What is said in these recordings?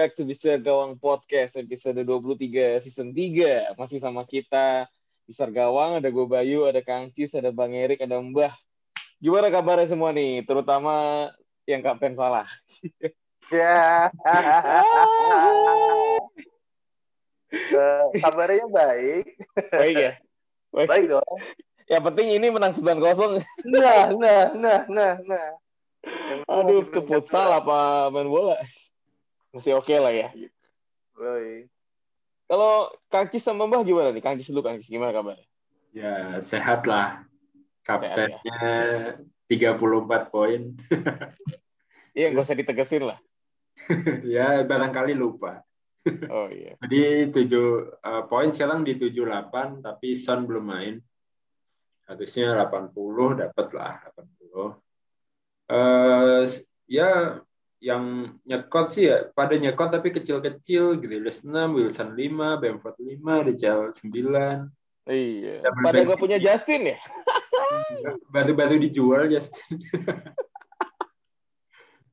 back to Bisa Gawang Podcast episode 23 season 3. Masih sama kita Bisa Gawang, ada gue Bayu, ada Kang Cis, ada Bang Erik, ada Mbah. Gimana kabarnya semua nih? Terutama yang kapten salah. Ya. Eh, kabarnya baik. Baik ya? Baik. baik dong. Yang penting ini menang 9-0. Nah, nah, nah, nah, nah. Aduh, ke futsal apa main bola? Masih oke okay lah ya. Kalau Kang Cis sama Mbah gimana nih? Kang Cis dulu, Kang Cis gimana kabarnya? Ya, sehat lah. Kaptennya ya? 34 poin. Iya, nggak usah ditegesin lah. ya, barangkali lupa. Oh iya. Jadi 7 uh, poin sekarang di 78 tapi Son belum main. Harusnya 80 dapat lah 80. Uh, ya yang nyekot sih ya pada nyekot tapi kecil-kecil Grealish 6, Wilson 5, Bamford 5, Rijal 9. Iya. Pada nggak punya Justin ya? Baru-baru dijual Justin.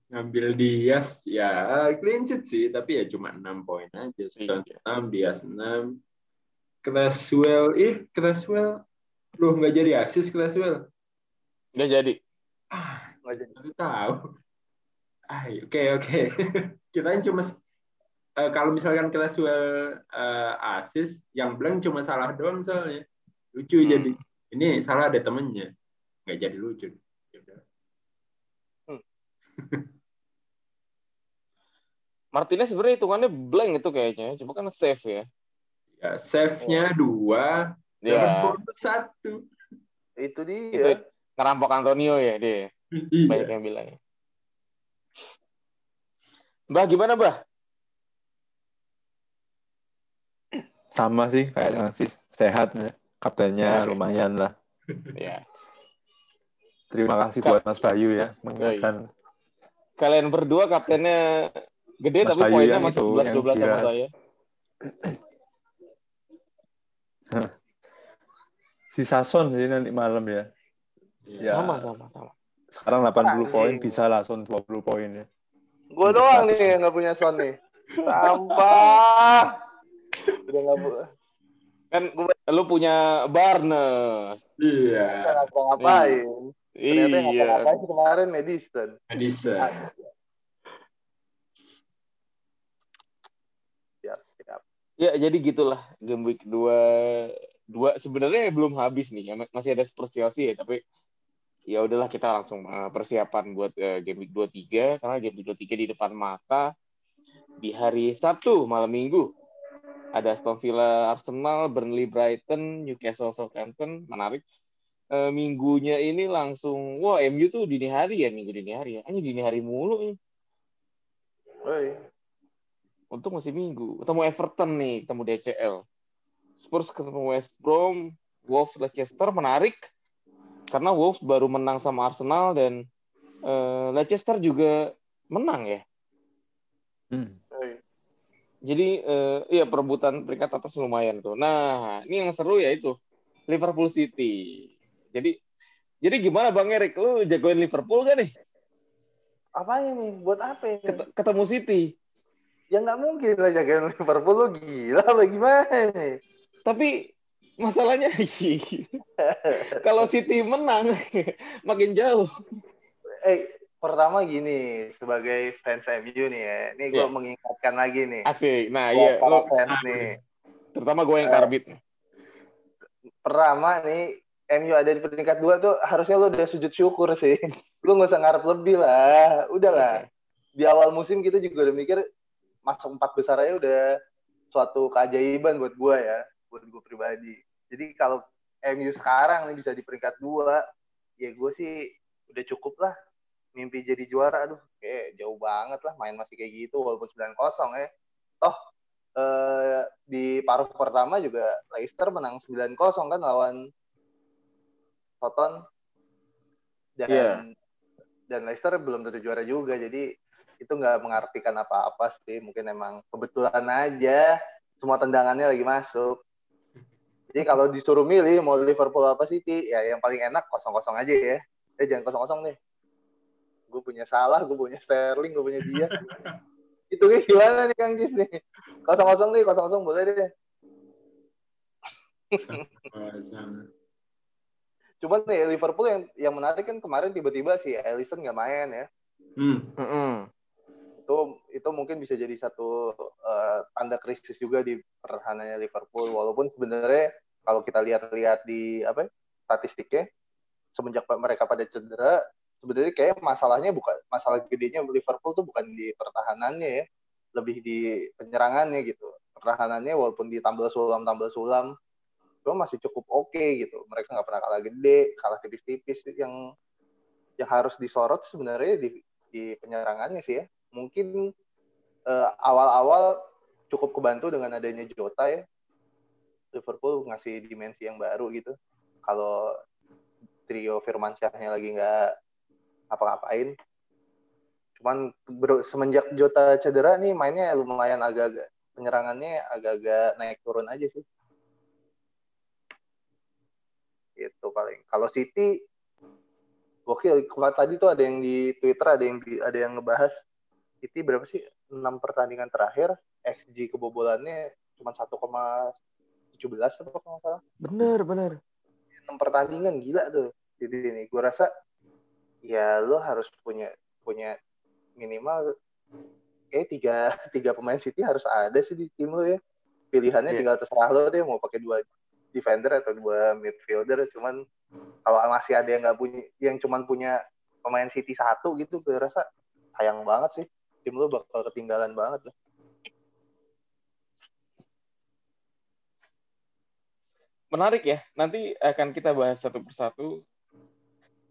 ngambil Dias ya clean sheet sih tapi ya cuma 6 poin aja Stones iya. 6 Dias 6 Creswell ih Creswell lu nggak jadi asis Creswell nggak jadi ah nggak jadi Baru tahu ah oke okay, oke okay. kita cuma uh, kalau misalkan Creswell uh, asis yang blank cuma salah doang soalnya lucu hmm. jadi ini salah ada temennya nggak jadi lucu hmm. Martinez sebenarnya hitungannya blank itu kayaknya, cuma kan save ya. Ya, save-nya oh. dua, ya. bonus satu. Itu dia. Itu ngerampok Antonio ya dia. Iya. Banyak yang bilang. Mbah gimana, Mbah? Sama sih kayak sih sehat ya. Kaptennya ya, lumayan lah. Ya. Terima kasih buat Mas Bayu ya mengingatkan. Kalian berdua kaptennya Gede Mas tapi Bayu poinnya masih sebelas dua belas sama saya. si Sason sih nanti malam ya. ya. Sama sama sama. Sekarang 80 poin bisa lah Son 20 poin ya. Gue doang nih yang gak punya Son nih. Sampah. Udah gak bu kan lu punya Barnes. Iya. Gak ngapa-ngapain. Ternyata iya. yang ngapa-ngapain kemarin Madison. Madison. Ya, jadi gitulah game week 2 dua sebenarnya belum habis nih. Masih ada Spurs Chelsea ya, tapi ya udahlah kita langsung uh, persiapan buat uh, game week 23 karena game week 23 di depan mata di hari Sabtu malam Minggu. Ada Aston Villa Arsenal, Burnley Brighton, Newcastle Southampton, menarik. Uh, minggunya ini langsung wah MU tuh dini hari ya minggu dini hari ya. Ini dini hari mulu ini. Oh, untuk masih minggu. Ketemu Everton nih, ketemu DCL. Spurs ketemu West Brom, Wolves Leicester menarik karena Wolves baru menang sama Arsenal dan uh, Leicester juga menang ya. Hmm. Jadi uh, ya perebutan peringkat atas lumayan tuh. Nah, ini yang seru ya itu Liverpool City. Jadi jadi gimana Bang Erik? Lu jagoin Liverpool gak nih? Apa ini? Buat apa ini? Ketemu City ya nggak mungkin lah jaga Liverpool lo gila apa gimana tapi masalahnya. Sih kalau City menang makin jauh. Eh pertama gini sebagai fans MU nih ya ini gue yeah. mengingatkan lagi nih. Asik. Nah iya lo fans nih. terutama gue yang karbit. uh, pertama nih MU ada di peringkat dua tuh harusnya lo udah sujud syukur sih. Lo nggak usah ngarep lebih lah udahlah di awal musim kita juga udah mikir masuk empat besar aja udah suatu keajaiban buat gue ya buat gue pribadi jadi kalau MU sekarang nih bisa di peringkat dua ya gue sih udah cukup lah. Mimpi jadi juara aduh kayak jauh banget lah main masih kayak gitu walaupun 9 kosong ya. Toh eh, di paruh pertama juga Leicester menang 9 kosong kan lawan Soton. Dan yeah. dan Leicester belum tentu juara juga jadi itu nggak mengartikan apa-apa sih. Mungkin emang kebetulan aja semua tendangannya lagi masuk jadi kalau disuruh milih mau Liverpool apa City ya yang paling enak kosong kosong aja ya eh jangan kosong kosong nih gue punya salah gue punya Sterling gue punya dia Itu gimana nih Kang Jis nih? Kosong-kosong nih, kosong-kosong boleh deh. Cuman nih Liverpool yang yang menarik kan kemarin tiba-tiba si Alisson nggak main ya. Hmm. Mm-mm. Itu itu mungkin bisa jadi satu eh, tanda krisis juga di pertahanannya Liverpool. Walaupun sebenarnya kalau kita lihat-lihat di apa ya, statistiknya semenjak mereka pada cedera sebenarnya kayak masalahnya bukan masalah gedenya Liverpool tuh bukan di pertahanannya ya lebih di penyerangannya gitu. Pertahanannya walaupun ditambal sulam tambal sulam cuma masih cukup oke gitu. Mereka nggak pernah kalah gede kalah tipis-tipis yang yang harus disorot sebenarnya di di penyerangannya sih ya mungkin eh, awal-awal cukup kebantu dengan adanya Jota ya. Liverpool ngasih dimensi yang baru gitu. Kalau trio Firmansyahnya lagi nggak apa-ngapain. Cuman bro, semenjak Jota cedera nih mainnya lumayan agak-agak penyerangannya agak-agak naik turun aja sih. Itu paling. Kalau City kemarin tadi tuh ada yang di Twitter ada yang ada yang ngebahas City berapa sih? Enam pertandingan terakhir XG kebobolannya cuma 1,17 apa kalau salah. Bener, bener. enam pertandingan gila tuh jadi ini. Gue rasa ya lo harus punya punya minimal kayak tiga tiga pemain City harus ada sih di tim lo ya. Pilihannya Iya. tinggal terserah lo deh mau pakai dua defender atau dua midfielder. Cuman kalau masih ada yang nggak punya yang cuman punya pemain City satu gitu gue rasa sayang banget sih tim lo bakal ketinggalan banget lah. Menarik ya. Nanti akan kita bahas satu persatu.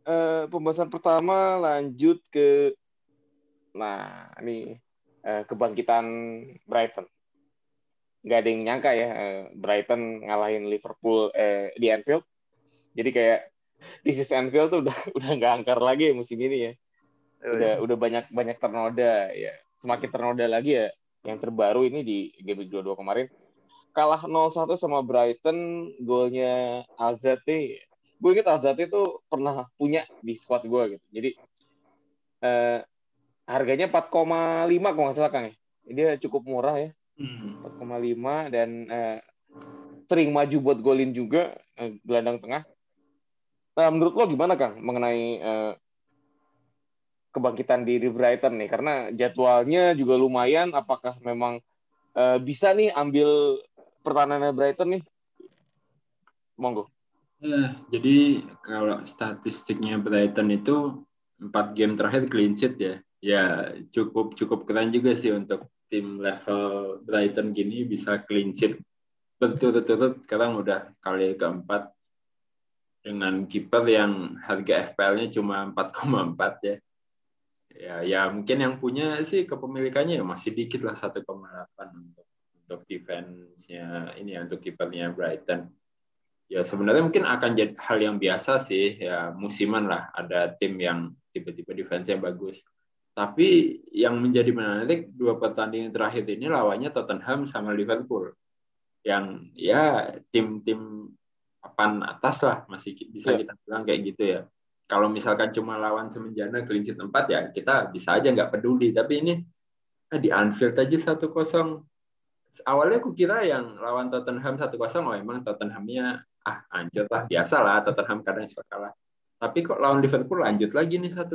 Eh, pembahasan pertama lanjut ke, nah ini eh, kebangkitan Brighton. Nggak ada yang nyangka ya eh, Brighton ngalahin Liverpool eh, di Anfield. Jadi kayak this is Anfield tuh udah udah nggak angker lagi ya musim ini ya. Udah udah banyak banyak ternoda ya. Semakin ternoda lagi ya. Yang terbaru ini di game 22 kemarin kalah 0-1 sama Brighton, golnya Azate. Gue inget Azate itu pernah punya di squad gue gitu. Jadi eh, harganya 4,5 kalau nggak salah Kang ya. Dia cukup murah ya, Hmm. 4,5 dan eh, sering maju buat golin juga eh, gelandang tengah. Nah, menurut lo gimana Kang mengenai eh, kebangkitan diri Brighton nih? Karena jadwalnya juga lumayan. Apakah memang eh, bisa nih ambil pertahanannya Brighton nih? Monggo. Eh, jadi kalau statistiknya Brighton itu empat game terakhir clean sheet ya. Ya cukup cukup keren juga sih untuk tim level Brighton gini bisa clean sheet berturut-turut sekarang udah kali keempat dengan kiper yang harga FPL-nya cuma 4,4 ya. Ya, ya mungkin yang punya sih kepemilikannya ya masih dikit lah 1,8 untuk untuk defense-nya ini ya, untuk kipernya Brighton. Ya sebenarnya mungkin akan jadi hal yang biasa sih ya musiman lah ada tim yang tiba-tiba defense-nya bagus. Tapi yang menjadi menarik dua pertandingan terakhir ini lawannya Tottenham sama Liverpool. Yang ya tim-tim papan atas lah masih bisa Ya. kita bilang kayak gitu ya. Kalau misalkan cuma lawan semenjana clean sheet 4 ya kita bisa aja nggak peduli. Tapi ini ah, di Anfield aja 1-0 awalnya aku kira yang lawan Tottenham 1-0 oh emang Tottenhamnya ah hancur lah biasa lah Tottenham kadang suka kalah. Tapi kok lawan Liverpool lanjut lagi nih 1-0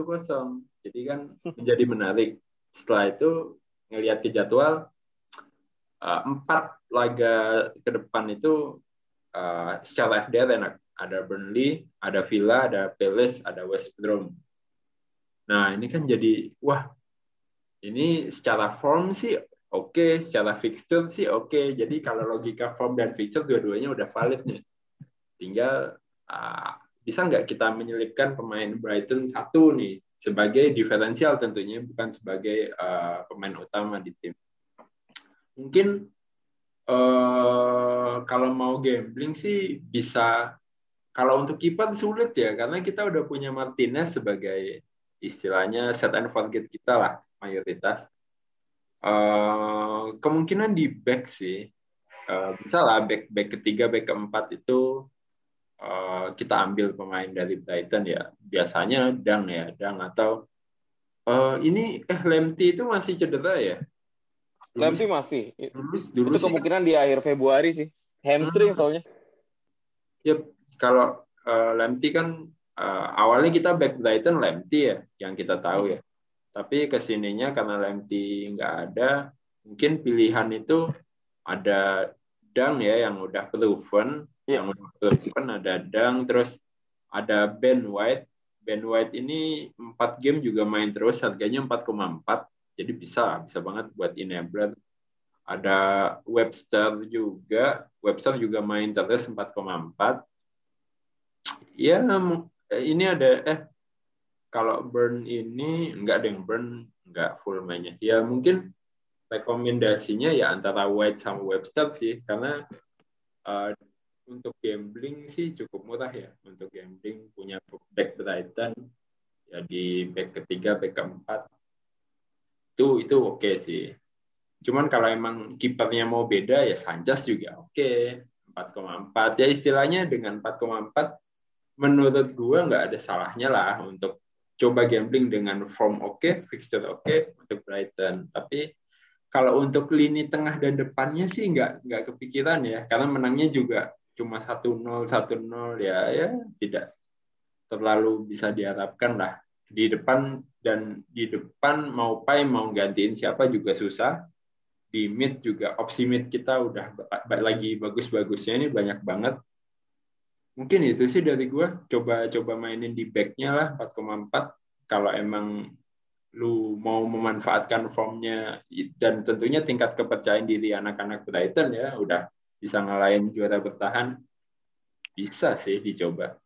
jadi kan menjadi menarik. Setelah itu ngelihat ke jadwal eh, empat laga ke depan itu eh, secara FDR enak ada Burnley ada Villa ada Palace ada West Brom nah ini kan jadi wah ini secara form sih oke, secara fixture sih oke. Jadi kalau logika form dan fixture dua-duanya udah valid nih. Tinggal ah, bisa nggak kita menyelipkan pemain Brighton satu nih sebagai diferensial tentunya bukan sebagai ah, pemain utama di tim. Mungkin eh, kalau mau gambling sih bisa. Kalau untuk kiper sulit ya karena kita udah punya Martinez sebagai istilahnya set and forget kita lah mayoritas. Eh, kemungkinan di back sih Eh, bisa lah back back ketiga back keempat itu eh, kita ambil pemain dari Brighton ya biasanya Dang ya Dang atau eh, ini eh Lemty itu masih cedera ya Lemty masih. dulu, dulu Itu sih kemungkinan di akhir Februari sih. Hamstring Hmm. soalnya. Yep. Kalau uh, Lemty kan uh, awalnya kita back Brighton Lemty ya, yang kita tahu ya. Tapi ke sininya karena Lemty nggak ada, mungkin pilihan itu ada Dang ya yang udah proven, Iya. yang udah proven ada Dang, terus ada Ben White. Ben White ini 4 game juga main terus, harganya 4,4, jadi bisa bisa banget buat enabler. Ada Webster juga, Webster juga main terus 4,4 ya mu- ini ada eh kalau burn ini enggak ada yang burn enggak full mainnya. Ya mungkin rekomendasinya ya antara White sama Webster sih karena eh, untuk gambling sih cukup murah ya. Untuk gambling punya back Brighton ya di back ketiga back keempat itu itu oke sih. Cuman kalau emang kipernya mau beda ya Sanchez juga oke. 4,4 ya istilahnya dengan 4,4 menurut gua nggak ada salahnya lah untuk coba gambling dengan form oke, fixture oke untuk Brighton. Tapi kalau untuk lini tengah dan depannya sih nggak nggak kepikiran ya, karena menangnya juga cuma 1-0 1-0 ya ya tidak terlalu bisa diharapkan lah. Di depan dan di depan mau Pai mau gantiin siapa juga susah. Di mid juga opsi mid kita udah lagi bagus-bagusnya ini banyak banget mungkin itu sih dari gua coba coba mainin di backnya lah 4,4 kalau emang lu mau memanfaatkan formnya dan tentunya tingkat kepercayaan diri anak-anak Brighton ya udah bisa ngalahin juara bertahan bisa sih dicoba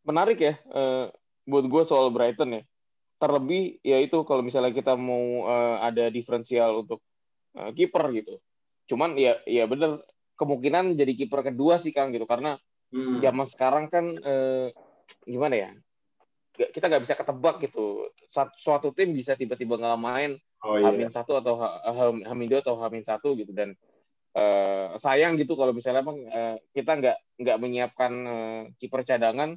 Menarik ya eh, buat gue soal Brighton ya. Terlebih ya itu kalau misalnya kita mau eh, ada diferensial untuk eh, kiper gitu. Cuman ya ya bener kemungkinan jadi kiper kedua sih Kang gitu. Karena Hmm. zaman sekarang kan eh, gimana ya kita nggak bisa ketebak gitu. Suatu tim bisa tiba-tiba nggak main oh iya. Hamin satu atau Ha- Ham- Hamin dua atau Hamin satu gitu. Dan eh, sayang gitu kalau misalnya emang eh, kita nggak nggak menyiapkan eh, kiper cadangan.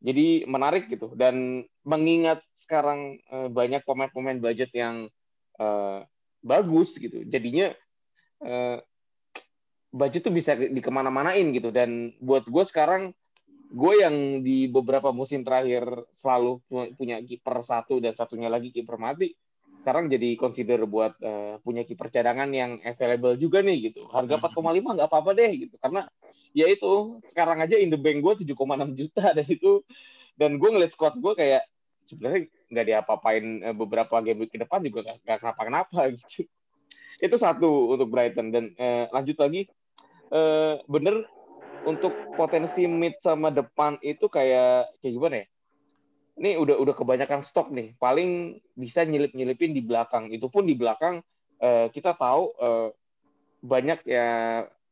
Jadi menarik gitu. Dan mengingat sekarang eh, banyak pemain-pemain budget yang eh, bagus gitu. Jadinya eh, budget tuh bisa di ke mana-manain gitu. Dan buat gue sekarang gue yang di beberapa musim terakhir selalu pu- punya kiper satu dan satunya lagi kiper mati sekarang jadi consider buat eh, punya kiper cadangan yang available juga nih gitu. Harga 4,5 nggak apa-apa deh gitu. Karena ya itu sekarang aja in the bank gue 7,6 juta dan itu. Dan gue ngeliat squad gue kayak sebenarnya nggak diapa-apain eh, beberapa game ke depan juga nggak kenapa-kenapa gitu. Itu satu untuk Brighton. Dan eh, lanjut lagi eh, bener untuk potensi mid sama depan itu kayak kayak gimana ya? Ini udah udah kebanyakan stok nih. Paling bisa nyelip nyelipin di belakang. Itu pun di belakang eh, kita tahu eh, banyak ya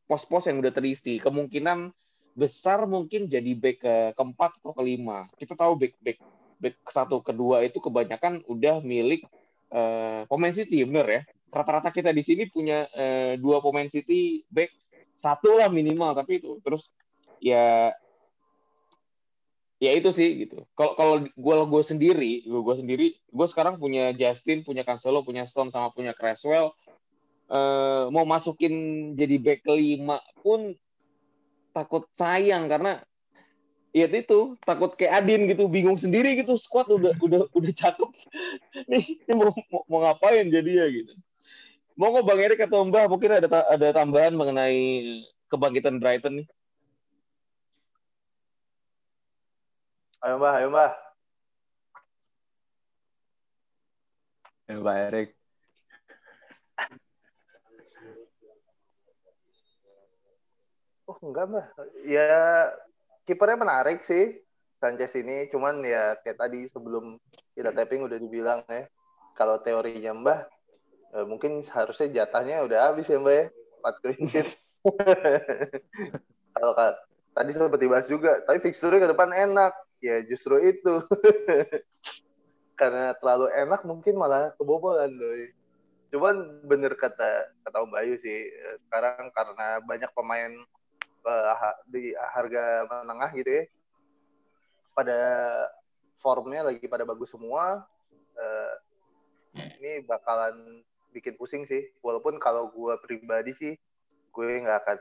pos-pos yang udah terisi. Kemungkinan besar mungkin jadi back ke keempat atau kelima. Kita tahu back back back satu kedua itu kebanyakan udah milik eh, pemain City bener ya? Rata-rata kita di sini punya eh, dua pemain City back satu lah minimal tapi itu terus ya ya itu sih gitu. Kalau kalau gue gue sendiri gue gue sendiri gue sekarang punya Justin punya Cancelo punya Stone sama punya Creswell. Eh, mau masukin jadi back kelima pun takut sayang karena ya itu takut kayak Adin gitu bingung sendiri gitu squad udah udah udah cakep. Nih mau, mau mau ngapain jadi ya gitu mau nggak Bang Erik atau Mbah mungkin ada ta- ada tambahan mengenai kebangkitan Brighton nih Ayo Mbah, ayo Mbah. Ya, Pak Erik. Oh enggak Mbah. Ya kipernya menarik sih Sanchez ini. Cuman ya kayak tadi sebelum kita tapping udah dibilang ya. Kalau teorinya Mbah, eh, mungkin harusnya jatahnya udah habis ya Mbah ya. 4 clean sheet. Kalau ka- tadi sempat dibahas juga, tapi fixture ke depan enak. Ya justru itu. Karena terlalu enak mungkin malah kebobolan doi. Cuman bener kata kata Om Bayu sih, eh, sekarang karena banyak pemain ha- di harga menengah gitu ya, pada formnya lagi pada bagus semua. eh, ini bakalan bikin pusing sih. Walaupun kalau gue pribadi sih, gue nggak akan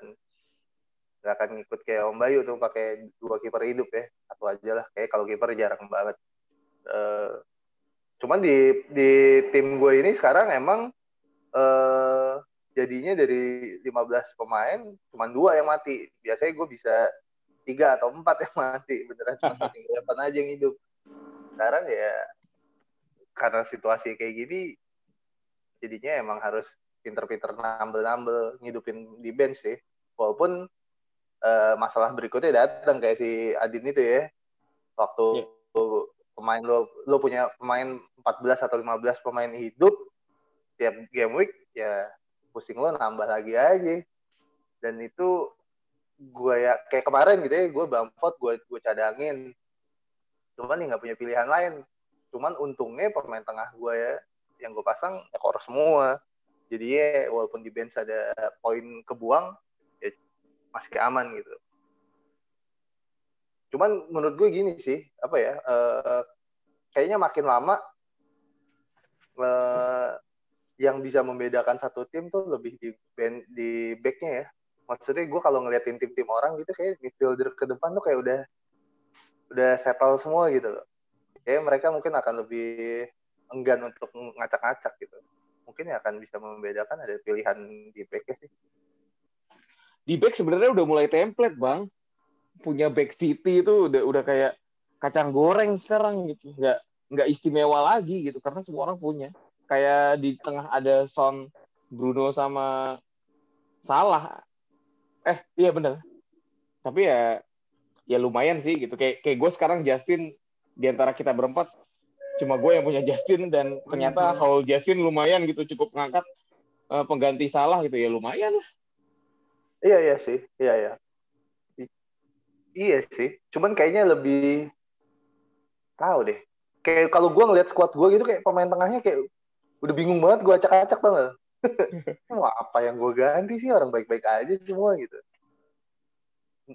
nggak akan ngikut kayak Om Bayu tuh pakai dua kiper hidup ya. Satu aja lah. Kayak kalau kiper jarang banget. Uh, cuman di di tim gue ini sekarang emang uh, jadinya dari 15 pemain cuma dua yang mati. Biasanya gue bisa tiga atau empat yang mati beneran cuma satu delapan aja yang hidup. Sekarang ya karena situasi kayak gini jadinya emang harus pinter-pinter nambel-nambel ngidupin di bench sih. Walaupun uh, masalah berikutnya datang kayak si Adin itu ya. Waktu yeah. pemain lo lo punya pemain 14 atau 15 pemain hidup tiap game week ya pusing lo nambah lagi aja. Dan itu gue ya kayak kemarin gitu ya gue Bamford gue gue cadangin cuman nih nggak punya pilihan lain cuman untungnya pemain tengah gue ya yang gue pasang ekor semua. Jadi ya walaupun di bench ada poin kebuang ya masih aman gitu. Cuman menurut gue gini sih apa ya uh, kayaknya makin lama uh, yang bisa membedakan satu tim tuh lebih di band, di backnya ya. Maksudnya gue kalau ngeliatin tim-tim orang gitu kayak midfielder ke depan tuh kayak udah udah settle semua gitu loh. Kayak mereka mungkin akan lebih enggan untuk ngacak-ngacak gitu. Mungkin ya akan bisa membedakan ada pilihan di back sih. Di back sebenarnya udah mulai template, Bang. Punya back City itu udah udah kayak kacang goreng sekarang gitu. Nggak nggak istimewa lagi gitu karena semua orang punya. Kayak di tengah ada Son, Bruno sama Salah. Eh, iya bener. Tapi ya ya lumayan sih gitu. Kayak kayak gue sekarang Justin di antara kita berempat cuma gue yang punya Justin dan ternyata haul Justin lumayan gitu cukup ngangkat uh, pengganti salah gitu ya lumayan lah. Iya iya sih, iya iya. iya sih, cuman kayaknya lebih tahu deh. Kayak kalau gue ngeliat squad gue gitu kayak pemain tengahnya kayak udah bingung banget gue acak-acak tau gak? Wah, apa yang gue ganti sih orang baik-baik aja semua gitu.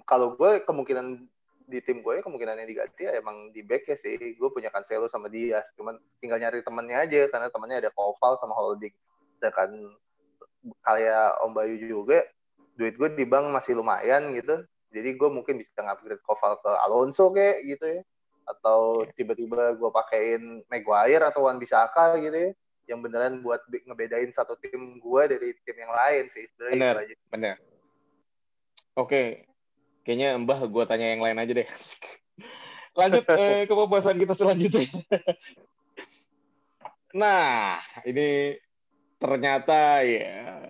Kalau gue kemungkinan di tim gue kemungkinan yang diganti ya emang di back ya sih. Gue punya Cancelo sama Diaz cuman tinggal nyari temennya aja karena temennya ada Koval sama Holding. Kan kayak Om Bayu juga duit gue di bank masih lumayan gitu. Jadi gue mungkin bisa ngupgrade Koval ke Alonso kayak gitu ya. Atau tiba-tiba gue pakein Maguire atau Wan Bisaka gitu ya. Yang beneran buat ngebedain satu tim gue dari tim yang lain sih. Sebenarnya bener, bener. Oke, Kayaknya Mbah gue tanya yang lain aja deh. Lanjut eh, ke pembahasan kita selanjutnya. nah, ini ternyata ya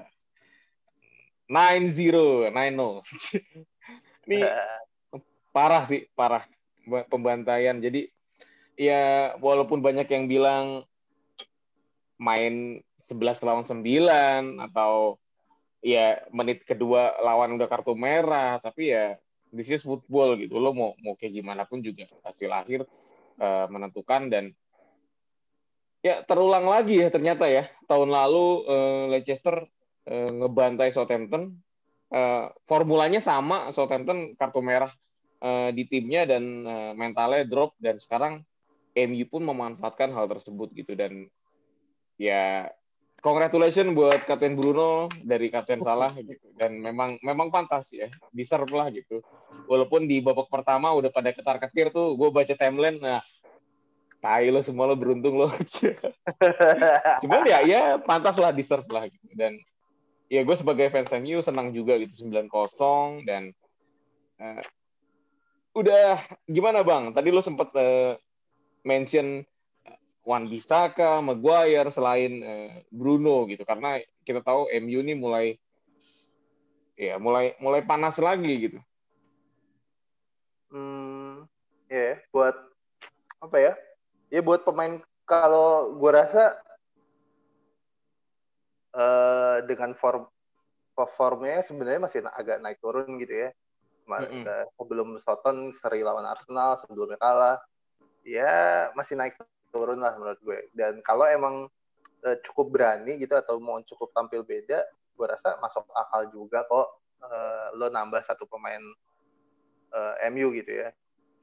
9-0, 9-0. ini parah sih, parah pembantaian. Jadi ya walaupun banyak yang bilang main 11 lawan 9 atau ya menit kedua lawan udah kartu merah, tapi ya this is football gitu. Lo mau mau kayak gimana pun juga hasil akhir uh, menentukan dan ya terulang lagi ya ternyata ya. Tahun lalu uh, Leicester uh, ngebantai Southampton. Uh, formulanya sama Southampton kartu merah uh, di timnya dan uh, mentalnya drop dan sekarang MU pun memanfaatkan hal tersebut gitu dan ya congratulations buat Kapten Bruno dari Kapten Salah gitu. Dan memang memang pantas ya. Deserve lah gitu. Walaupun di babak pertama udah pada ketar ketir tuh gue baca timeline nah tai lo semua lo beruntung lo. Cuman ya ya pantas lah deserve lah gitu. Dan ya gue sebagai fans MU senang juga gitu 9-0 dan uh, udah gimana bang? Tadi lo sempet uh, mention Wan Bisaka, Maguire selain uh, Bruno gitu karena kita tahu MU ini mulai ya mulai mulai panas lagi gitu. Hmm, ya yeah, buat apa ya? Ya buat pemain kalau gue rasa uh, dengan form performnya sebenarnya masih agak naik turun gitu ya. mm -hmm. sebelum Soton seri lawan Arsenal sebelumnya kalah, ya masih naik turun lah menurut gue dan kalau emang uh, cukup berani gitu atau mau cukup tampil beda gue rasa masuk akal juga kok uh, lo nambah satu pemain uh, MU gitu ya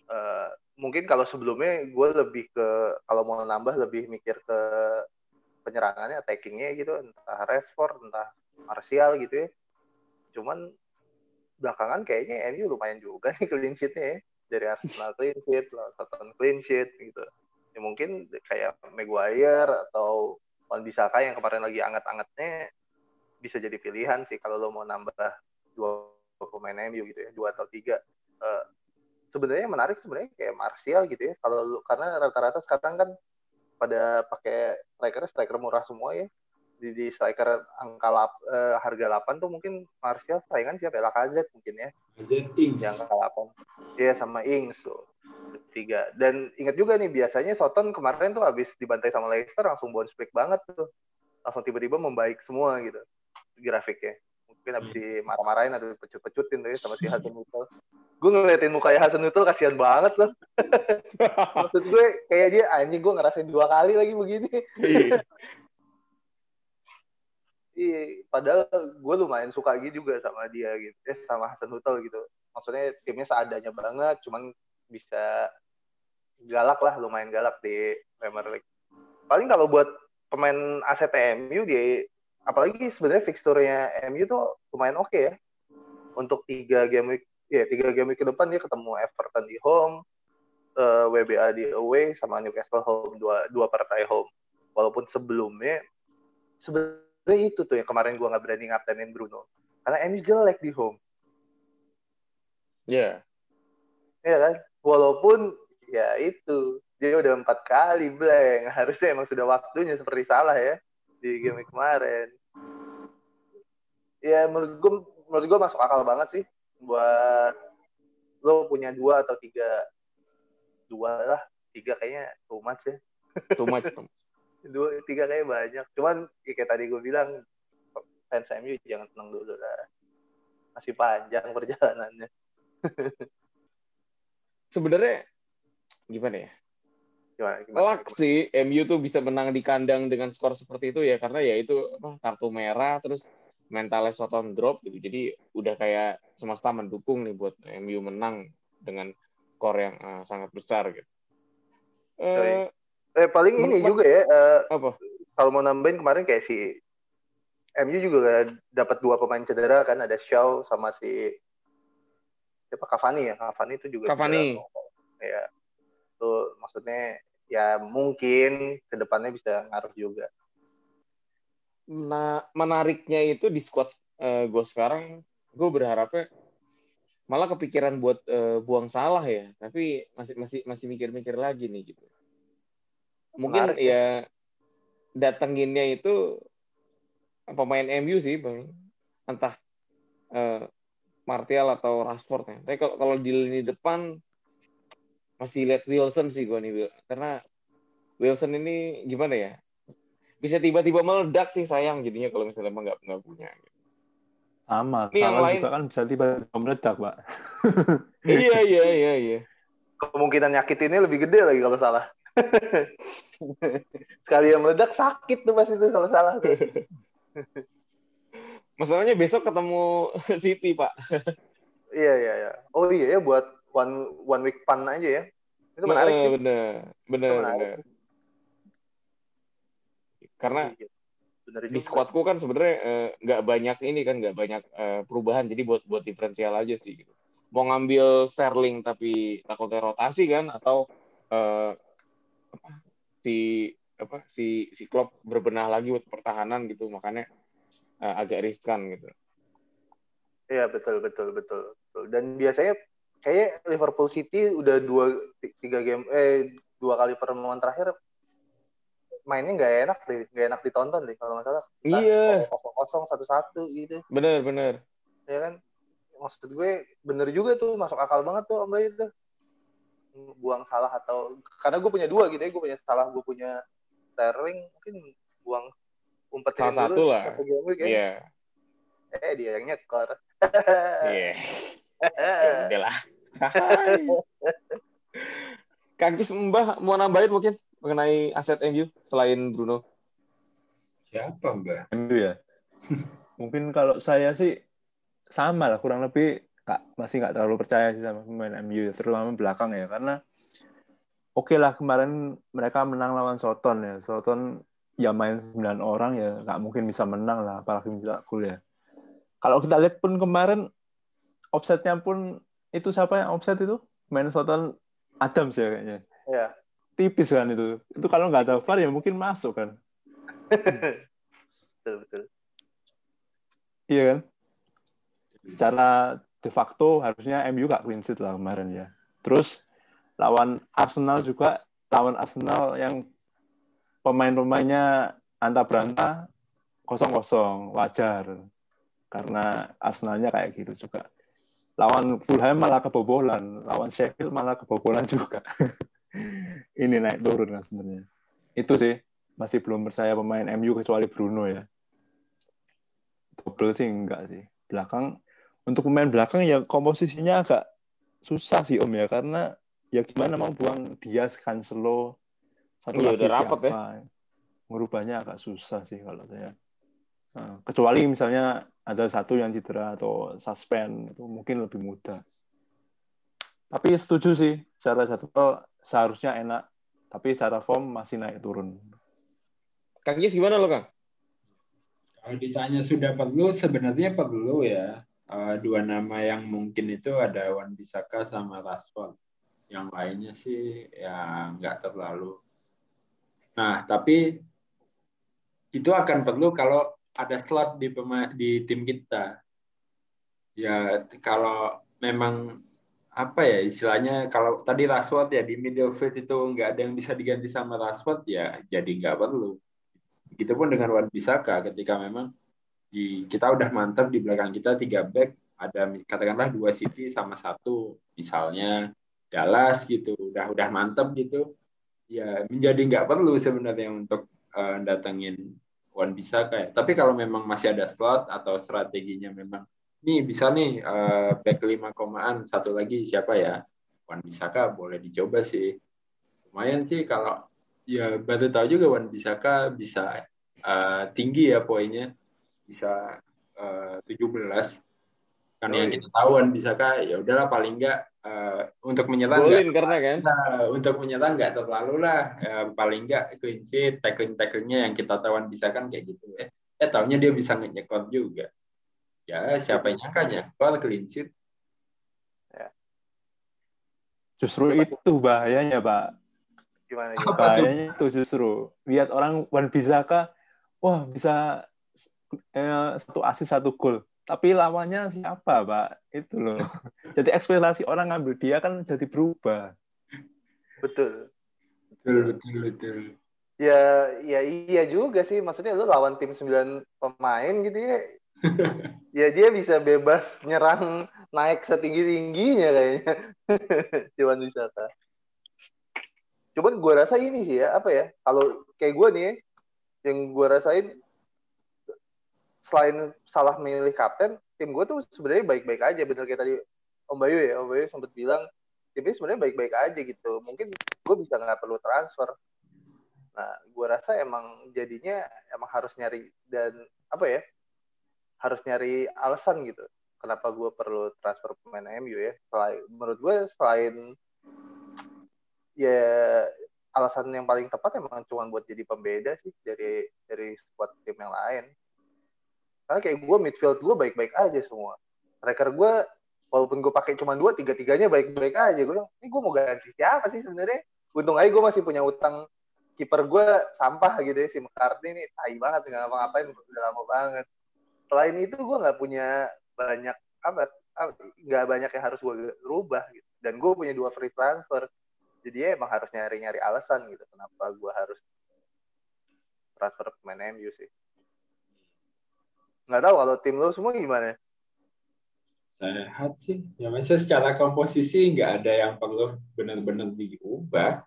uh, mungkin kalau sebelumnya gue lebih ke kalau mau nambah lebih mikir ke penyerangannya, attackingnya gitu, entah Rashford, entah Martial gitu ya. Cuman belakangan kayaknya MU lumayan juga nih clean sheet-nya ya. Dari Arsenal clean sheet, Southampton clean sheet gitu. Ya mungkin kayak Maguire atau Wan Bisaka yang kemarin lagi anget-angetnya bisa jadi pilihan sih kalau lo mau nambah dua pemain MU gitu ya, dua atau tiga. Uh, sebenarnya menarik sebenarnya kayak Martial gitu ya. Kalau karena rata-rata sekarang kan pada pakai striker striker murah semua ya. Di, di striker angka lap, uh, harga 8 tuh mungkin Martial saingan siapa ya? Lacazette mungkin ya. Lacazette Ings. Yang angka 8. Iya sama Ings tuh. Tiga. Dan ingat juga nih biasanya Soton kemarin tuh habis dibantai sama Leicester langsung bounce back banget tuh. Langsung tiba-tiba membaik semua gitu grafiknya mungkin habis Hmm. dimarah-marahin atau pecut-pecutin tuh ya sama si Hasan Hutel. Gue ngeliatin mukanya Hasan Hutel kasihan banget loh. Maksud gue kayak dia anjing gue ngerasain dua kali lagi begini. Iya. Iya, padahal gue lumayan suka gitu juga sama dia gitu. Eh sama Hasan Hutel gitu. Maksudnya timnya seadanya banget, cuman bisa galak lah, lumayan galak di Premier League. Paling kalau buat pemain aset MU di apalagi sebenarnya fixturnya MU tuh lumayan oke ya. Untuk tiga game week, ya tiga game week ke depan dia ketemu Everton di home, eh, WBA di away, sama Newcastle home dua dua partai home. Walaupun sebelumnya sebenarnya itu tuh yang kemarin gua nggak berani ngaptenin Bruno karena MU jelek di home, Iya. ya kan? Walaupun ya itu dia udah empat kali blank, harusnya emang sudah waktunya seperti salah ya di game kemarin. Ya menurut gue menurut gue masuk akal banget sih buat lo punya dua atau tiga dua lah tiga kayaknya too much ya Too much. too much. dua tiga kayak banyak cuman ya kayak tadi gue bilang fans MU jangan seneng dulu lah masih panjang perjalanannya Sebenarnya gimana ya? gimana, gimana? Telak sih MU tuh bisa menang di kandang dengan skor seperti itu ya karena ya itu apa, kartu merah terus mentalnya Soton drop gitu. Jadi udah kayak semesta mendukung nih buat MU menang dengan skor yang eh, sangat besar gitu. Eh, eh paling ini juga ya eh, apa? kalau mau nambahin kemarin kayak si MU juga dapat dua pemain cedera kan ada Shaw sama si siapa Cavani ya. Cavani itu juga Cavani. ya itu maksudnya ya mungkin ke depannya bisa ngaruh juga. Nah, menariknya itu di squad eh, gue sekarang gue berharapnya malah kepikiran buat eh, buang salah ya. Tapi masih masih masih mikir-mikir lagi nih gitu. Mungkin Menarik ya datanginnya itu pemain MU sih bang. Entah eh, Martial atau Rashford ya. Tapi kalau kalau di lini depan masih lihat Wilson sih gue nih karena Wilson ini gimana ya? Bisa tiba-tiba meledak sih sayang jadinya kalau misalnya emang nggak nggak punya. Sama, Ini yang sama lain- juga kan bisa tiba-tiba meledak, Pak. iya iya iya iya. Kemungkinan nyakitinnya lebih gede lagi kalau salah. Sekali yang meledak sakit tuh pasti tuh kalau salah tuh. masalahnya besok ketemu City pak. Iya iya iya. Oh iya ya buat one one week fun aja ya. Itu menarik Eh, sih. bener. Bener Itu menarik. bener. Karena Iya, bener di squadku kan sebenarnya eh, nggak banyak ini kan nggak banyak eh, perubahan. Jadi buat buat diferensial aja sih gitu. mau ngambil Sterling tapi takutnya rotasi kan atau eh, apa, si apa si si Klopp berbenah lagi buat pertahanan gitu. Makanya eh, agak riskan gitu Iya betul betul betul betul. Dan biasanya kayak Liverpool City udah dua tiga game eh dua kali pertemuan terakhir mainnya nggak enak deh, nggak enak ditonton deh kalau nggak salah. Iya. Kosong kosong satu satu gitu, bener bener ya kan? Maksud gue bener juga tuh masuk akal banget tuh Mbak itu. Buang salah atau karena gue punya dua gitu ya, gue punya salah, gue punya Sterling mungkin buang umpetin Salah dulu satu lah. satu game week ya. iya Eh dia yang nyekor. iya ya udah lah Kang Cis Mbah mau nambahin mungkin mengenai aset MU selain Bruno Siapa Mbak? MU ya. Mungkin kalau saya sih sama lah kurang lebih nggak masih nggak terlalu percaya sih sama pemain MU terutama belakang ya karena oke lah kemarin mereka menang lawan Soton ya Soton ya main 9 orang ya nggak mungkin bisa menang lah apalagi bisa gol ya. Kalau kita lihat pun kemarin offsetnya pun itu siapa yang offset itu? Minnesota Adams ya kayaknya. Ya. Tipis kan itu. Itu kalau nggak ada VAR ya mungkin masuk kan. betul betul. Iya kan? Secara de facto harusnya MU gak clean sheet lah kemarin ya. Terus lawan Arsenal juga lawan Arsenal yang pemain-pemainnya anta beranta kosong kosong wajar. Karena Arsenalnya kayak gitu juga. Lawan Fulham malah kebobolan lawan Sheffield malah kebobolan juga. Ini naik turun kan sebenarnya. Itu sih masih belum percaya pemain MU kecuali Bruno ya. Double sih enggak sih. Belakang untuk pemain belakang ya komposisinya agak susah sih Om ya. Karena ya gimana mau buang Diaz Cancelo satu Iya, lagi udah rapet ya. merubahnya agak susah sih kalau saya Nah, kecuali misalnya ada satu yang cedera atau suspend itu mungkin lebih mudah tapi setuju sih secara jadwal seharusnya enak tapi secara form masih naik turun Kang Gis gimana lo, Kang? Kalau ditanya sudah perlu, sebenarnya perlu ya. Eh, dua nama yang mungkin itu ada Wan Bisaka sama Rashford. Yang lainnya sih ya nggak terlalu. Nah, tapi itu akan perlu kalau ada slot di di tim kita. Ya kalau memang apa ya istilahnya kalau tadi Rashford ya di midfield itu nggak ada yang bisa diganti sama Rashford ya jadi nggak perlu. Begitupun dengan Wan Bisaka ketika memang di kita udah mantap di belakang kita tiga back ada katakanlah dua City sama satu misalnya Dallas gitu udah udah mantap gitu ya menjadi nggak perlu sebenarnya untuk eh, datengin Wan Bisaka ya. Tapi kalau memang masih ada slot atau strateginya memang nih bisa nih eh, back lima komaan satu lagi siapa ya Wan Bisaka boleh dicoba sih lumayan sih kalau ya baru tahu juga Wan Bisaka bisa eh, tinggi ya poinnya bisa eh, 17 kan yang Yoi. kita tahu Wan Bisaka ya udahlah paling enggak eh, untuk menyerang nggak Golin karena kan. Nah, untuk menyerang nggak terlalu lah. Eh, paling nggak clean sheet tackling tacklingnya yang kita tawan bisa kan kayak gitu eh eh taunya dia bisa nyekot juga. Ya siapa yang nyangka nyekot clean sheet. Justru itu bahayanya pak. Gimana gitu? tuh? bahayanya itu justru. Lihat orang Wan Bisaka wah bisa eh, satu asis satu gol tapi lawannya siapa pak itu loh jadi ekspektasi orang ngambil dia kan jadi berubah Betul. betul betul betul Ya, ya iya juga sih. Maksudnya lu lawan tim 9 pemain gitu ya. ya dia bisa bebas nyerang naik setinggi-tingginya kayaknya. Cuman bisa kan. Cuman gue rasa ini sih ya, apa ya, kalau kayak gue nih ya, yang gue rasain selain salah milih kapten, tim gue tuh sebenarnya baik-baik aja. Bener kayak tadi Om Bayu ya, Om Bayu sempat bilang timnya sebenarnya baik-baik aja gitu. Mungkin gue bisa nggak perlu transfer. Nah, gue rasa emang jadinya emang harus nyari dan apa ya, harus nyari alasan gitu. Kenapa gue perlu transfer pemain MU ya? Selain, menurut gue selain ya alasan yang paling tepat emang cuma buat jadi pembeda sih dari dari squad tim yang lain. Karena kayak gue midfield gue baik-baik aja semua. Striker gue walaupun gue pakai cuma dua tiga tiganya baik-baik aja. Gue bilang ini gue mau ganti siapa sih sebenarnya? Untung aja gue masih punya utang kiper gue sampah gitu ya si McCartney nih tai banget nggak ngapa-ngapain udah lama banget. Selain itu gue nggak punya banyak apa- nggak banyak yang harus gue rubah gitu. Dan gue punya dua free transfer. Jadi ya emang harus nyari-nyari alasan gitu kenapa gue harus transfer pemain MU sih. Nggak tahu kalau tim lo semua gimana? sehat sih. Ya maksudnya secara komposisi nggak ada yang perlu benar-benar diubah.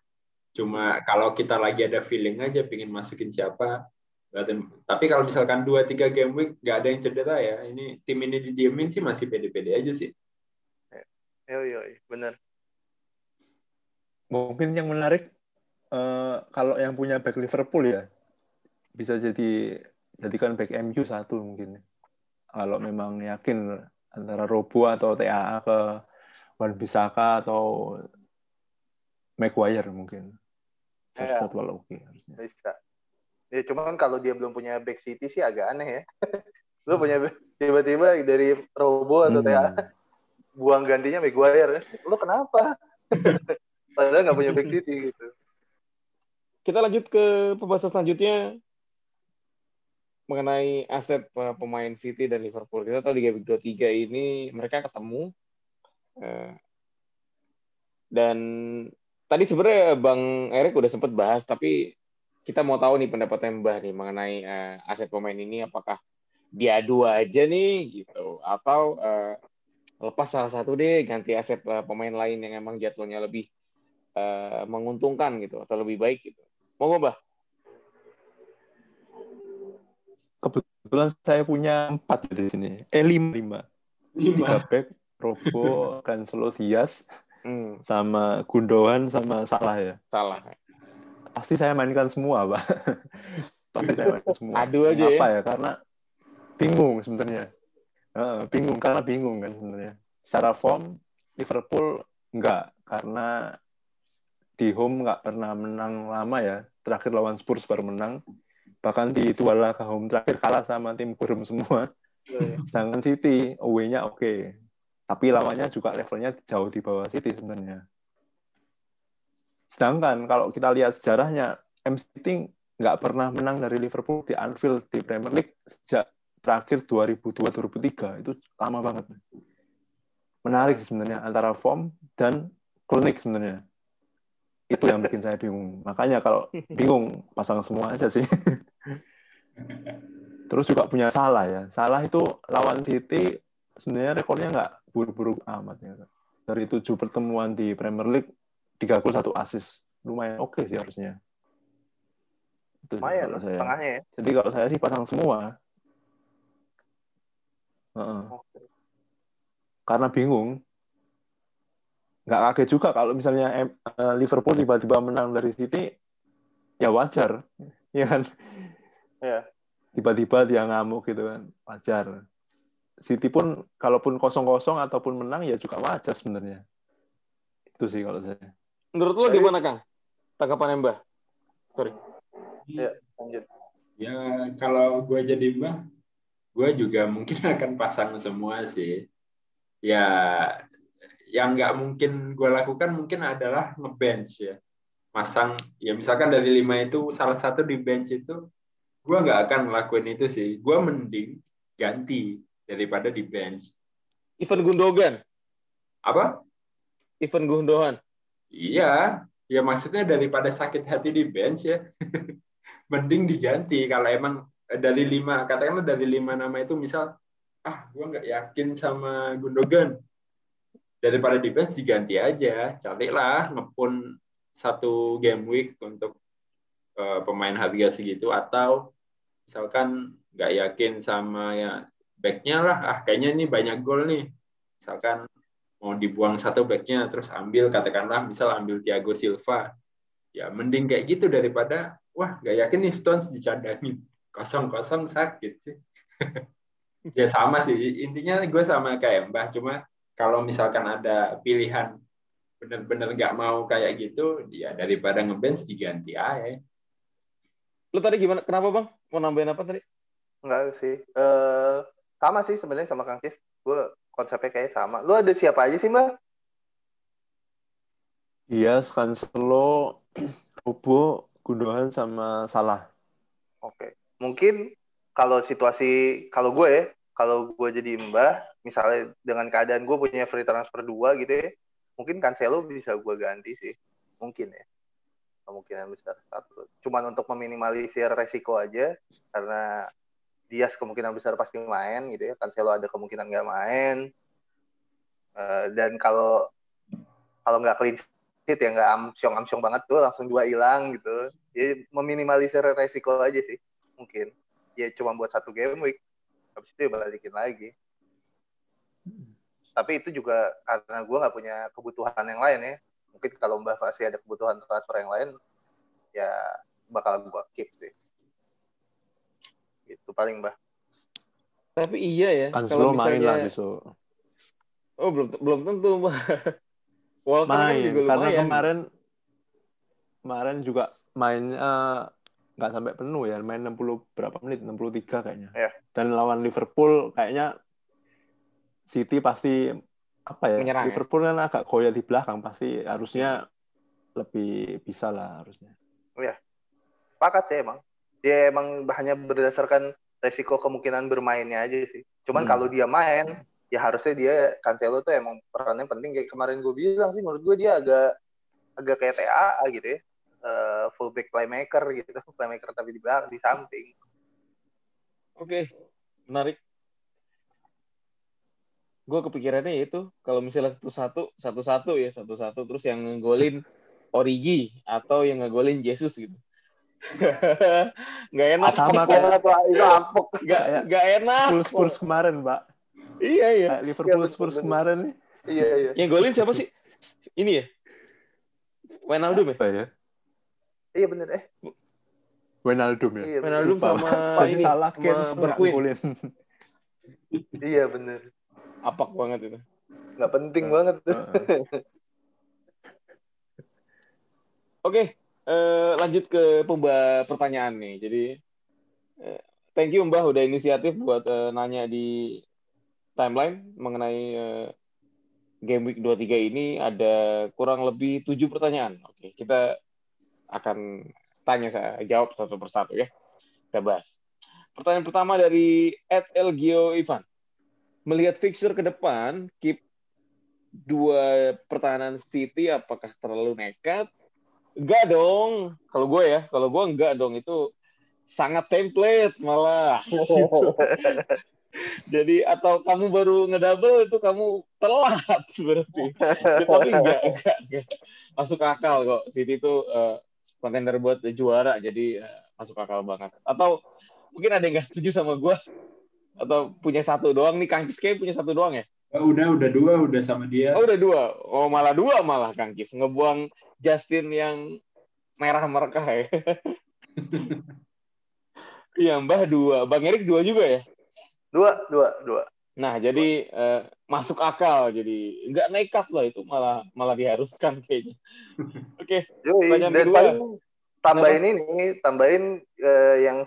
Cuma kalau kita lagi ada feeling aja pingin masukin siapa berarti tapi kalau misalkan dua tiga game week nggak ada yang cedera ya. Ini tim ini didiemin sih masih pede-pede aja sih. Yo yo, bener. mungkin yang menarik eh, kalau yang punya back Liverpool ya bisa jadi jadikan back MU satu mungkin kalau memang yakin antara Robo atau TAA ke Wan Bisaka atau Maguire mungkin Iya. jadwal oke harusnya Bisa. Ya cuman kalau dia belum punya back city sih agak aneh ya. Lu punya back- tiba-tiba dari Robo atau Hmm. TA buang gantinya Maguire. Lu kenapa? Padahal nggak punya back city gitu. Kita lanjut ke pembahasan selanjutnya mengenai aset eh, pemain City dan Liverpool. Kita tahu di Game Week 23 ini mereka ketemu eh, dan tadi sebenarnya Bang Erik udah sempat bahas tapi kita mau tahu nih pendapatnya Mbah nih mengenai eh, aset pemain ini apakah diadu aja nih gitu atau lepas salah satu deh ganti aset pemain lain yang emang jadwalnya lebih menguntungkan gitu atau lebih baik gitu. Mau Mbah? Kebetulan saya punya empat di sini. Eh lima, lima. Tiga back, Robo, Cancelo, Diaz, Hmm, sama Gundogan, sama Salah ya. salah. Pasti saya mainkan semua, Pak. Pasti saya mainkan semua. Adu aja Kenapa ya? Karena bingung sebenarnya. Heeh, bingung karena bingung kan sebenarnya. Secara form Liverpool enggak karena di home nggak pernah menang lama ya. Terakhir lawan Spurs baru menang. Bahkan di dua laga home terakhir kalah sama tim Burem semua. Sedangkan City away-nya oke. Tapi lawannya juga levelnya jauh di bawah City sebenarnya. Sedangkan kalau kita lihat sejarahnya, M City nggak pernah menang dari Liverpool di Anfield di Premier League sejak terakhir 2002-2003. Itu lama banget. Menarik sebenarnya antara form dan klinik sebenarnya. Itu yang bikin saya bingung. Makanya kalau bingung, pasang semua aja sih. Terus juga punya salah ya. Salah itu lawan City sebenarnya rekornya nggak buruk-buruk amat ya. Dari tujuh pertemuan di Premier League, tiga gol satu assist. Lumayan oke sih harusnya. Itu sih Lumayan kalau saya. tengahnya ya. Jadi kalau saya sih pasang semua. Heeh. Karena bingung. Nggak kaget juga kalau misalnya eh, Liverpool tiba-tiba menang dari City, ya wajar. Ya kan? Iya. Tiba-tiba dia ngamuk gitu kan. Wajar. City pun kalaupun kosong-kosong ataupun menang ya juga wajar sebenarnya. Itu sih kalau saya. Menurut lo Jadi- gimana Kang? Tanggapannya Mbah? Sorry. Lanjut. Ya kalau gue jadi mbah, gue juga mungkin akan pasang semua sih. Ya yang nggak mungkin gue lakukan mungkin adalah ngebench ya. Masang, ya misalkan dari lima itu salah satu di bench itu, gue nggak akan ngelakuin itu sih. Gue mending ganti daripada di bench. Ivan Gundogan. Apa? Ivan Gundogan. Iya, ya maksudnya daripada sakit hati di bench ya, mending diganti. Kalau emang dari lima, katakanlah dari lima nama itu misal, ah gue nggak yakin sama Gundogan, daripada bench diganti aja, carilah ngepun satu game week untuk eh, pemain harga segitu atau misalkan nggak yakin sama ya backnya lah, ah kayaknya ini banyak gol nih, misalkan mau dibuang satu backnya terus ambil katakanlah misal ambil Thiago Silva. Ya mending kayak gitu daripada wah nggak yakin nih Stones dicadangin kosong kosong sakit sih. Ya sama sih. Intinya gue sama kayak Mbah cuma kalau misalkan ada pilihan bener-bener nggak mau kayak gitu ya daripada ngebench diganti aja Lo tadi gimana? Kenapa Bang? Mau nambahin apa tadi? Enggak sih. Eh sama sih sebenarnya sama Kang Cis. Gue konsepnya kayak sama. Lu ada siapa aja sih, Mbak? Iya, Cancelo, Robo, Gundogan sama Salah. Oke. Mungkin kalau situasi kalau gue ya, kalau gue jadi Mbah, misalnya dengan keadaan gue punya free transfer dua gitu ya, mungkin Cancelo bisa gue ganti sih. Mungkin ya. Kemungkinan besar satu. Cuman untuk meminimalisir resiko aja karena Dias kemungkinan besar pasti main gitu ya. Cancelo ada kemungkinan nggak main. Eh, dan kalau kalau nggak clean sheet ya nggak amsyong-amsyong banget tuh langsung dua hilang gitu. Jadi meminimalisir resiko aja sih mungkin. Ya cuma buat satu game week. Habis itu ya balikin lagi. Tapi itu juga karena gue nggak punya kebutuhan yang lain ya. Mungkin kalau Mbak pasti ada kebutuhan transfer yang lain, ya bakal gue keep sih. Gitu paling Mbak. Tapi iya ya. Cancelo kalau main misalnya- lah besok. Oh belum belum tentu Mbah. Walker kan Main karena kemarin kemarin juga main eh, nggak sampai penuh ya, main 60 berapa menit, 63 kayaknya. Iya. Dan lawan Liverpool kayaknya City pasti apa ya? Menyerang, ya? Liverpool kan agak goyah di belakang, pasti harusnya lebih bisa lah harusnya. Sepakat sih emang. Dia emang hanya berdasarkan resiko kemungkinan bermainnya aja sih. Cuman Hmm. kalau dia main, ya harusnya dia Cancelo tuh emang perannya penting kayak kemarin gue bilang sih menurut gue dia agak agak kayak TAA gitu ya. Eh, fullback playmaker gitu, playmaker tapi di belakang di samping. Oke, menarik. Gue kepikirannya ya itu kalau misalnya satu satu satu satu ya satu satu terus yang ngegolin Origi atau yang ngegolin Jesus gitu. Nggak enak. Sama Apok kayak- itu apok. Nggak nggak enak. Spurs Spurs kemarin, Pak. Iya iya. Kayak Liverpool betul, Spurs kemarin. Iya iya. Yang golin siapa sih? Ini ya. Wijnaldum ya. Ya? Iya bener eh. Wijnaldum ya. Iya. Wijnaldum sama Tadi ini salah Kane Bergwijn. golin. Iya bener. Apak banget itu. Nggak penting banget tuh. Heeh. Oke, eh, lanjut ke pemba pertanyaan nih. Jadi eh, thank you Mbah udah inisiatif buat eh, nanya di timeline mengenai eh, game week 23 ini ada kurang lebih tujuh pertanyaan. Oke, kita akan tanya saya jawab satu persatu ya. Kita bahas. Pertanyaan pertama dari Ed Elgio Ivan. Melihat fixture ke depan, keep dua pertahanan City apakah terlalu nekat Enggak dong. Kalau gue ya, kalau gue enggak dong. Itu sangat template malah. Jadi atau kamu baru ngedouble itu kamu telat berarti. Ya, tapi enggak, enggak, enggak. Masuk akal kok. City itu eh, kontender buat juara. Jadi eh, masuk akal banget. Atau mungkin ada yang nggak setuju sama gue. Atau punya satu doang nih. Kang punya satu doang ya? Oh, udah, udah dua, udah sama dia. Oh udah dua. Oh malah dua malah Kang Kis. Ngebuang Justin yang merah merekah ya. Iya Mbah dua. Bang Erik dua juga ya. Dua, dua, dua. Nah jadi eh, masuk akal. Jadi nggak nekat lah itu malah malah diharuskan kayaknya. Oke. Pertanyaan Dan kedua. tambahin ini, tambahin eh, yang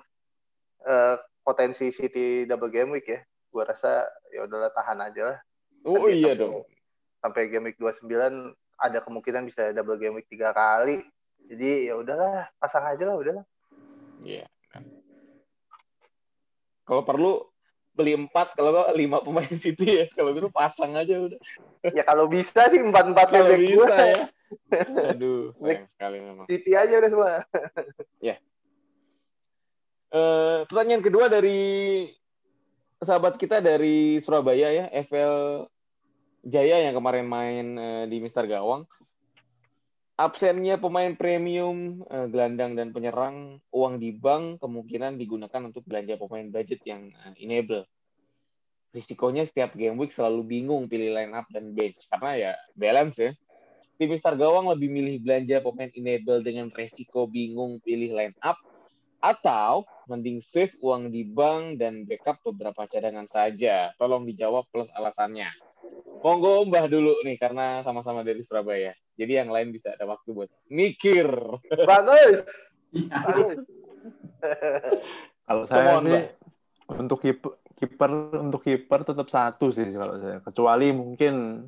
eh, potensi City double game week ya. Gua rasa ya udahlah tahan aja lah. Oh Kan dia iya sampai- dong. Sampai game week 29 ada kemungkinan bisa double game week tiga kali. Jadi ya udahlah, pasang aja lah udahlah. Iya. Kalau perlu beli empat, kalau nggak lima pemain City ya. Kalau gitu pasang aja udah. Ya kalau bisa sih empat-empat Kalau back bisa gua. ya. Aduh, sayang sekali memang. City aja udah semua. Eh, pertanyaan kedua dari sahabat kita dari Surabaya ya, FL Jaya yang kemarin main eh, di Mister Gawang. Absennya pemain premium, eh, gelandang dan penyerang, uang di bank kemungkinan digunakan untuk belanja pemain budget yang eh, enable. Risikonya setiap game week selalu bingung pilih line up dan bench karena ya balance ya. Tim Mister Gawang lebih milih belanja pemain enable dengan resiko bingung pilih line up atau mending save uang di bank dan backup beberapa cadangan saja. Tolong dijawab plus alasannya. Monggo Mbah dulu nih karena sama-sama dari Surabaya. Jadi yang lain bisa ada waktu buat mikir. Bagus. Iya. Kalau saya Come on, sih untuk kiper untuk kiper tetap satu sih kalau saya. Kecuali mungkin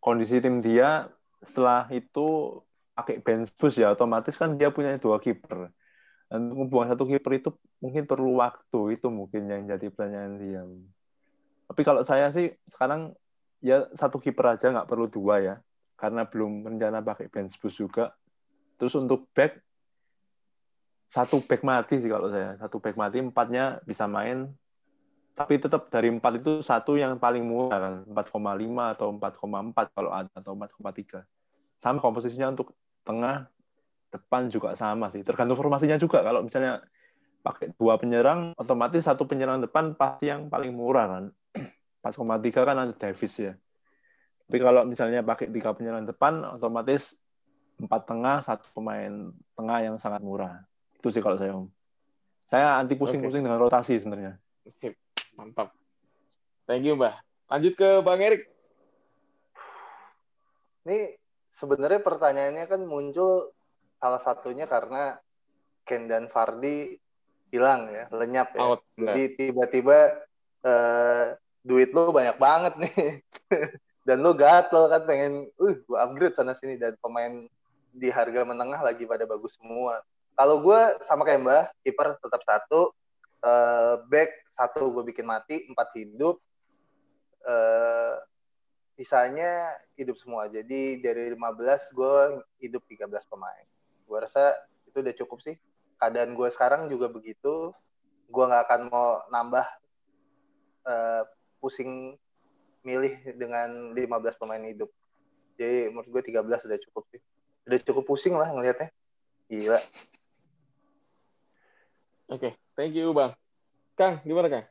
kondisi tim dia setelah itu pakai bench boost ya otomatis kan dia punya dua kiper. Dan untuk membuang satu kiper itu mungkin perlu waktu itu mungkin yang jadi pertanyaan dia. Tapi kalau saya sih sekarang ya satu kiper aja nggak perlu dua ya karena belum rencana pakai bench boost juga. Terus untuk back satu back mati sih kalau saya. Satu back mati empatnya bisa main. Tapi tetap dari empat itu satu yang paling murah kan. 4,5 atau 4,4 kalau ada atau 4,3 sama komposisinya untuk tengah depan juga sama sih. Tergantung formasinya juga. Kalau misalnya pakai dua penyerang otomatis satu penyerang depan pasti yang paling murah kan. 4,3 kan ada Davis ya tapi kalau misalnya pakai tiga penyerang depan otomatis empat tengah satu pemain tengah yang sangat murah itu sih kalau saya om saya anti pusing-pusing dengan rotasi sebenarnya Sip. Mantap. Thank you, Mbah. Lanjut ke Bang Erik. Ini sebenarnya pertanyaannya kan muncul salah satunya karena Ken dan Fardi hilang ya, lenyap ya. Out. Jadi tiba-tiba eh, duit lu banyak banget nih. dan lu gatel kan pengen, uh, gua upgrade sana sini dan pemain di harga menengah lagi pada bagus semua. Kalau gue sama kayak Mbah, kiper tetap satu, eh, back satu gue bikin mati, empat hidup, eh, sisanya hidup semua. Jadi dari 15 gue hidup 13 pemain. Gue rasa itu udah cukup sih. Keadaan gue sekarang juga begitu. Gue nggak akan mau nambah eh, pusing milih dengan 15 pemain hidup. Jadi menurut gue 13 udah cukup sih. Udah cukup pusing lah ngelihatnya. Gila. Oke, thank you Bang. Kang, gimana Kang?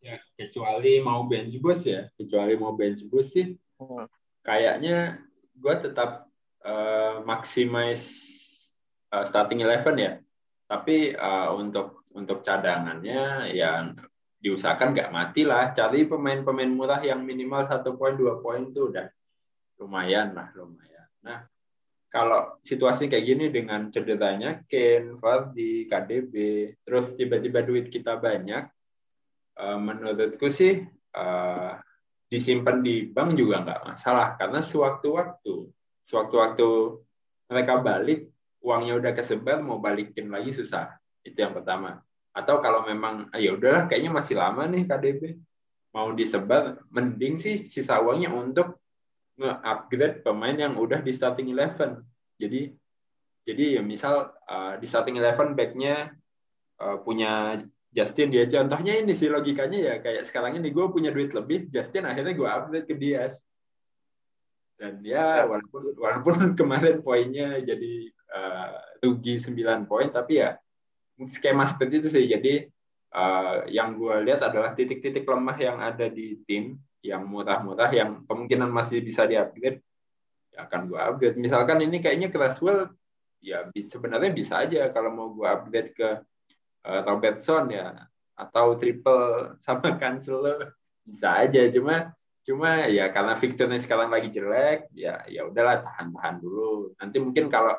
Ya, kecuali mau bench boost ya, kecuali mau bench boost sih, Hmm. kayaknya gue tetap uh, maximize uh, starting eleven ya. Tapi uh, untuk untuk cadangannya yang diusahakan nggak mati lah. Cari pemain-pemain murah yang minimal satu poin dua poin itu udah lumayan lah, lumayan. Nah, kalau situasi kayak gini dengan cederanya Ken, Fardi, KDB, terus tiba-tiba duit kita banyak, uh, menurutku sih uh, disimpan di bank juga nggak masalah karena sewaktu-waktu sewaktu-waktu mereka balik uangnya udah kesebar mau balikin lagi susah itu yang pertama atau kalau memang ah, ya udahlah kayaknya masih lama nih KDB mau disebar mending sih sisa uangnya untuk nge-upgrade pemain yang udah di starting eleven. Jadi jadi ya misal uh, di starting eleven backnya uh, punya Justin dia. Contohnya ini sih logikanya ya kayak sekarang ini gue punya duit lebih Justin akhirnya gue upgrade ke Diaz. Dan ya. walaupun walaupun kemarin poinnya jadi uh, rugi 9 poin tapi ya skema seperti itu sih. Jadi uh, yang gue lihat adalah titik-titik lemah yang ada di tim yang murah-murah yang kemungkinan masih bisa diupgrade ya akan gue upgrade. Misalkan ini kayaknya Craswell ya sebenarnya bisa aja kalau mau gue upgrade ke uh, Robertson ya atau triple sama Cancelo bisa aja. Cuma cuma ya karena fixture-nya sekarang lagi jelek ya ya udahlah tahan-tahan dulu. Nanti mungkin kalau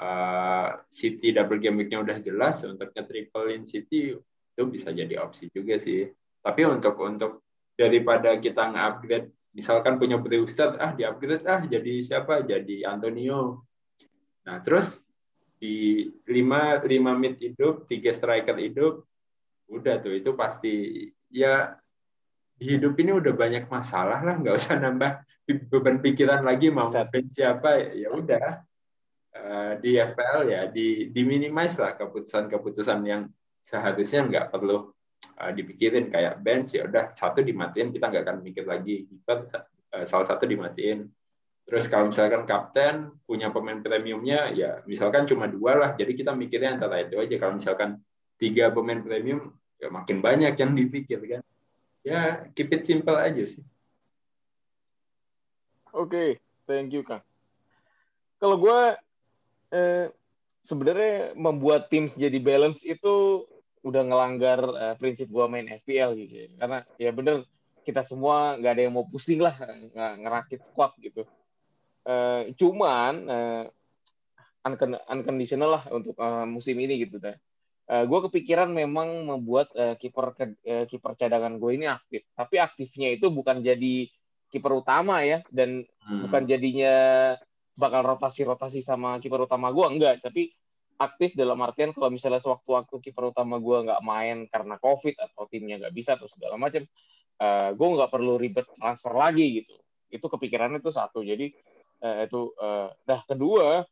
uh, City double game week-nya udah jelas untuk nge triplein City itu bisa jadi opsi juga sih. Tapi untuk untuk daripada kita nge-upgrade misalkan punya Brewster ah di upgrade ah jadi siapa? Jadi Antonio. Nah terus di lima lima mid hidup tiga striker hidup udah tuh itu pasti ya di hidup ini udah banyak masalah lah nggak usah nambah beban pikiran lagi mau bench siapa ya udah uh, di FPL ya di di minimize lah keputusan-keputusan yang seharusnya nggak perlu uh, dipikirin kayak bench ya udah satu dimatiin kita nggak akan mikir lagi keeper uh, salah satu dimatiin Terus kalau misalkan kapten punya pemain premiumnya, ya misalkan cuma dua lah. Jadi kita mikirnya antara itu aja. Kalau misalkan tiga pemain premium, ya makin banyak yang dipikir kan. Ya keep it simple aja sih. Oke, okay, thank you Kang. Kalau gue eh, sebenarnya membuat tim jadi balance itu udah ngelanggar eh, prinsip gue main FPL gitu. Ya. Karena ya bener kita semua nggak ada yang mau pusing lah ngerakit squad gitu. Uh, cuman uh, unconditional lah untuk uh, musim ini gitu deh. Uh, gue kepikiran memang membuat uh, kiper uh, kiper cadangan gue ini aktif, tapi aktifnya itu bukan jadi kiper utama ya dan hmm. bukan jadinya bakal rotasi-rotasi sama kiper utama gue enggak, tapi aktif dalam artian kalau misalnya sewaktu-waktu kiper utama gue nggak main karena covid atau timnya nggak bisa atau segala macam, uh, gue nggak perlu ribet transfer lagi gitu. Itu kepikirannya itu satu. Jadi uh, itu uh, nah kedua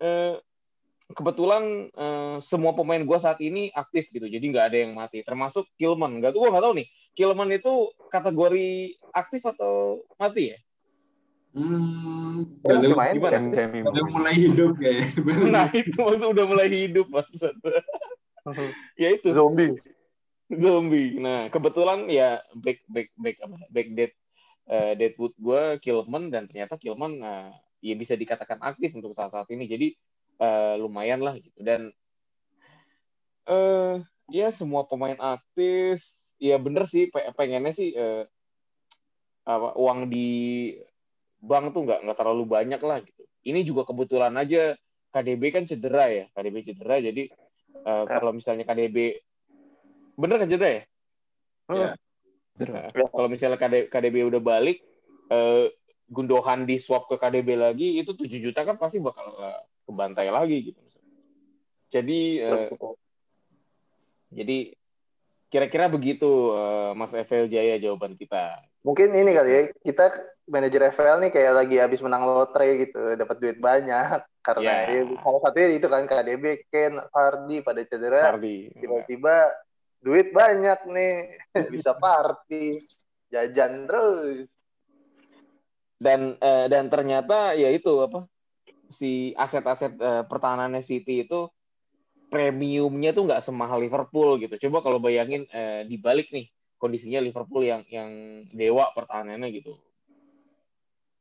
uh, kebetulan uh, semua pemain gue saat ini aktif gitu. Jadi nggak ada yang mati. Termasuk Kilman. Nggak tuh gue nggak tahu nih. Kilman itu kategori aktif atau mati ya Hmm, udah, main, gimana? Semi, udah mulai hidup ya. nah itu maksud udah mulai hidup maksud. ya itu. Zombie. Zombie. Nah kebetulan ya back back back apa back dead uh, Deadwood gue Kilman dan ternyata Kilman uh, ya bisa dikatakan aktif untuk saat saat ini jadi uh, lumayan lah gitu dan uh, ya semua pemain aktif ya bener sih pengennya sih uh, apa uang di bank tuh nggak nggak terlalu banyak lah gitu ini juga kebetulan aja KDB kan cedera ya, KDB cedera jadi uh, kalau misalnya KDB bener kan cedera ya? Ya. Nah, kalau misalnya KDB, KDB udah balik, uh, Gundogan di swap ke KDB lagi itu 7 juta kan pasti bakal uh, kebantai lagi gitu. Jadi uh, jadi kira-kira begitu uh, Mas Evel Jaya jawaban kita. Mungkin ini kali ya, kita manajer FL nih kayak lagi habis menang lotre gitu, dapat duit banyak karena yeah. ya, salah satunya itu kan KDB, Ken, Hardy pada cedera. Hardy. Tiba-tiba duit banyak nih, bisa party, jajan terus. Dan uh, dan ternyata ya itu apa? Si aset-aset uh, pertahanannya City itu premiumnya tuh nggak semahal Liverpool gitu. Coba kalau bayangin uh, dibalik nih kondisinya Liverpool yang yang dewa pertahanannya gitu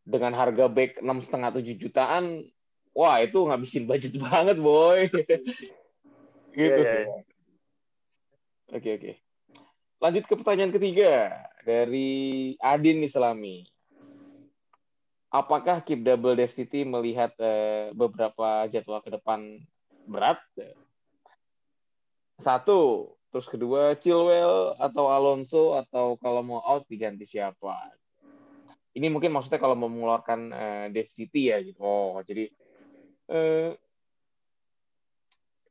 dengan harga back enam setengah tujuh jutaan wah itu ngabisin budget banget boy. Gitu yeah, sih. yeah. oke oke. Lanjut ke pertanyaan ketiga dari Adin Islami. Apakah Keep Double Dev City melihat uh, beberapa jadwal ke depan berat? Satu. Terus kedua Chilwell atau Alonso atau kalau mau out diganti siapa? Ini mungkin maksudnya kalau mau mengeluarkan uh, Dev City ya gitu. Oh, jadi uh,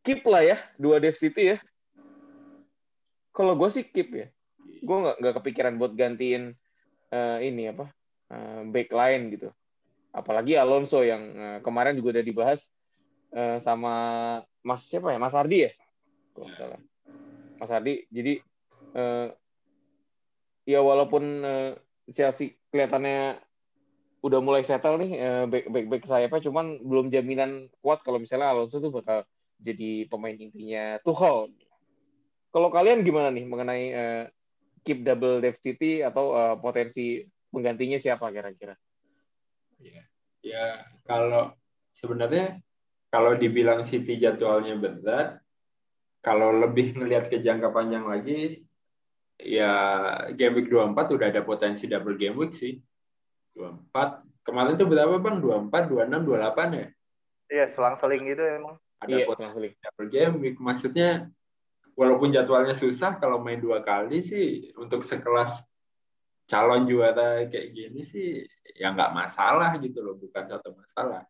keep lah ya dua Dev ya. Kalau gue sih keep ya. Gue nggak nggak kepikiran buat gantiin uh, ini apa uh, back line gitu. Apalagi Alonso yang uh, kemarin juga udah dibahas uh, sama Mas siapa ya Mas Ardi ya kalau salah Mas Ardi. Jadi uh, ya walaupun uh, Chelsea kelihatannya udah mulai settle nih uh, back back back saya apa cuman belum jaminan kuat kalau misalnya Alonso tuh bakal jadi pemain intinya Tuchel. Kalau kalian gimana nih mengenai uh, keep double depth City atau uh, potensi penggantinya siapa kira-kira? Ya, ya kalau sebenarnya kalau dibilang City jadwalnya berat, kalau lebih ngelihat ke jangka panjang lagi, ya game week 24 udah ada potensi double game week sih. 24. Kemarin tuh berapa bang? 24, 26, 28 ya? Iya, selang-seling gitu emang. Ada iya, potensi double game week. Maksudnya, walaupun jadwalnya susah, kalau main dua kali sih, untuk sekelas calon juara kayak gini sih, ya nggak masalah gitu loh. Bukan satu masalah.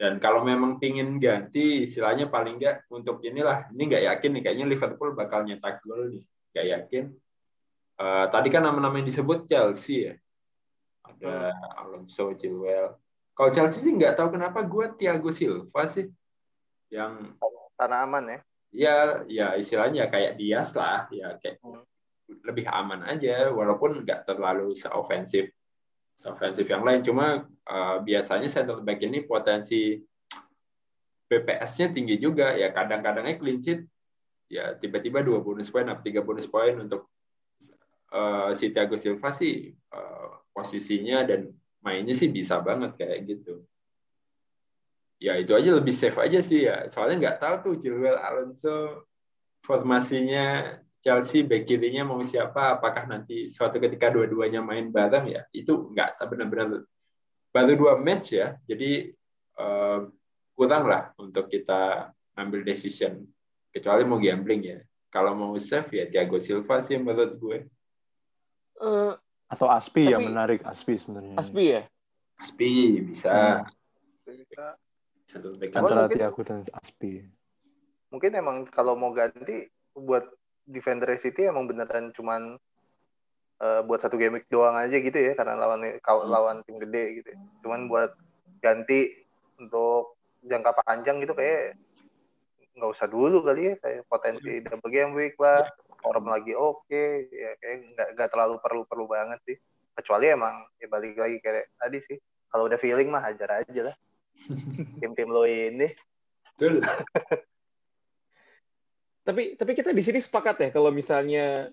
Dan kalau memang pingin ganti, istilahnya paling nggak untuk inilah, ini nggak yakin nih, kayaknya Liverpool bakal nyetak gol nih, nggak yakin. Uh, tadi kan nama-nama yang disebut Chelsea ya, ada Alonso, Chilwell. Kalau Chelsea sih nggak tahu kenapa gue Thiago Silva sih, yang tanah aman ya? Ya, ya istilahnya kayak Dias lah, ya kayak hmm. lebih aman aja, walaupun nggak terlalu seofensif offensif yang lain. Cuma uh, biasanya center back ini potensi BPS-nya tinggi juga ya kadang-kadangnya clean sheet ya tiba-tiba dua bonus poin atau tiga bonus poin untuk uh, si Thiago Silva sih uh, posisinya dan mainnya sih bisa banget kayak gitu. Ya itu aja lebih safe aja sih ya. Soalnya nggak tahu tuh Chilwell Alonso formasinya Chelsea back kirinya mau siapa apakah nanti suatu ketika dua-duanya main bareng ya itu nggak benar-benar baru dua match ya jadi uh, kurang lah untuk kita ambil decision kecuali mau gambling ya kalau mau save ya Thiago Silva sih menurut gue uh, atau Aspi tapi, ya menarik Aspi sebenarnya Aspi ya Aspi bisa hmm. antara Thiago dan Aspi mungkin emang kalau mau ganti buat defender City emang beneran cuman uh, buat satu game week doang aja gitu ya karena lawan hmm. lawan tim gede gitu. Ya. Cuman buat ganti untuk jangka panjang gitu kayak nggak usah dulu kali ya kayak potensi hmm. double game week lah form lagi oke okay. ya kayak nggak nggak terlalu perlu perlu banget sih kecuali emang ya balik lagi kayak tadi sih kalau udah feeling mah hajar aja lah tim-tim lo ini tapi tapi kita di sini sepakat ya kalau misalnya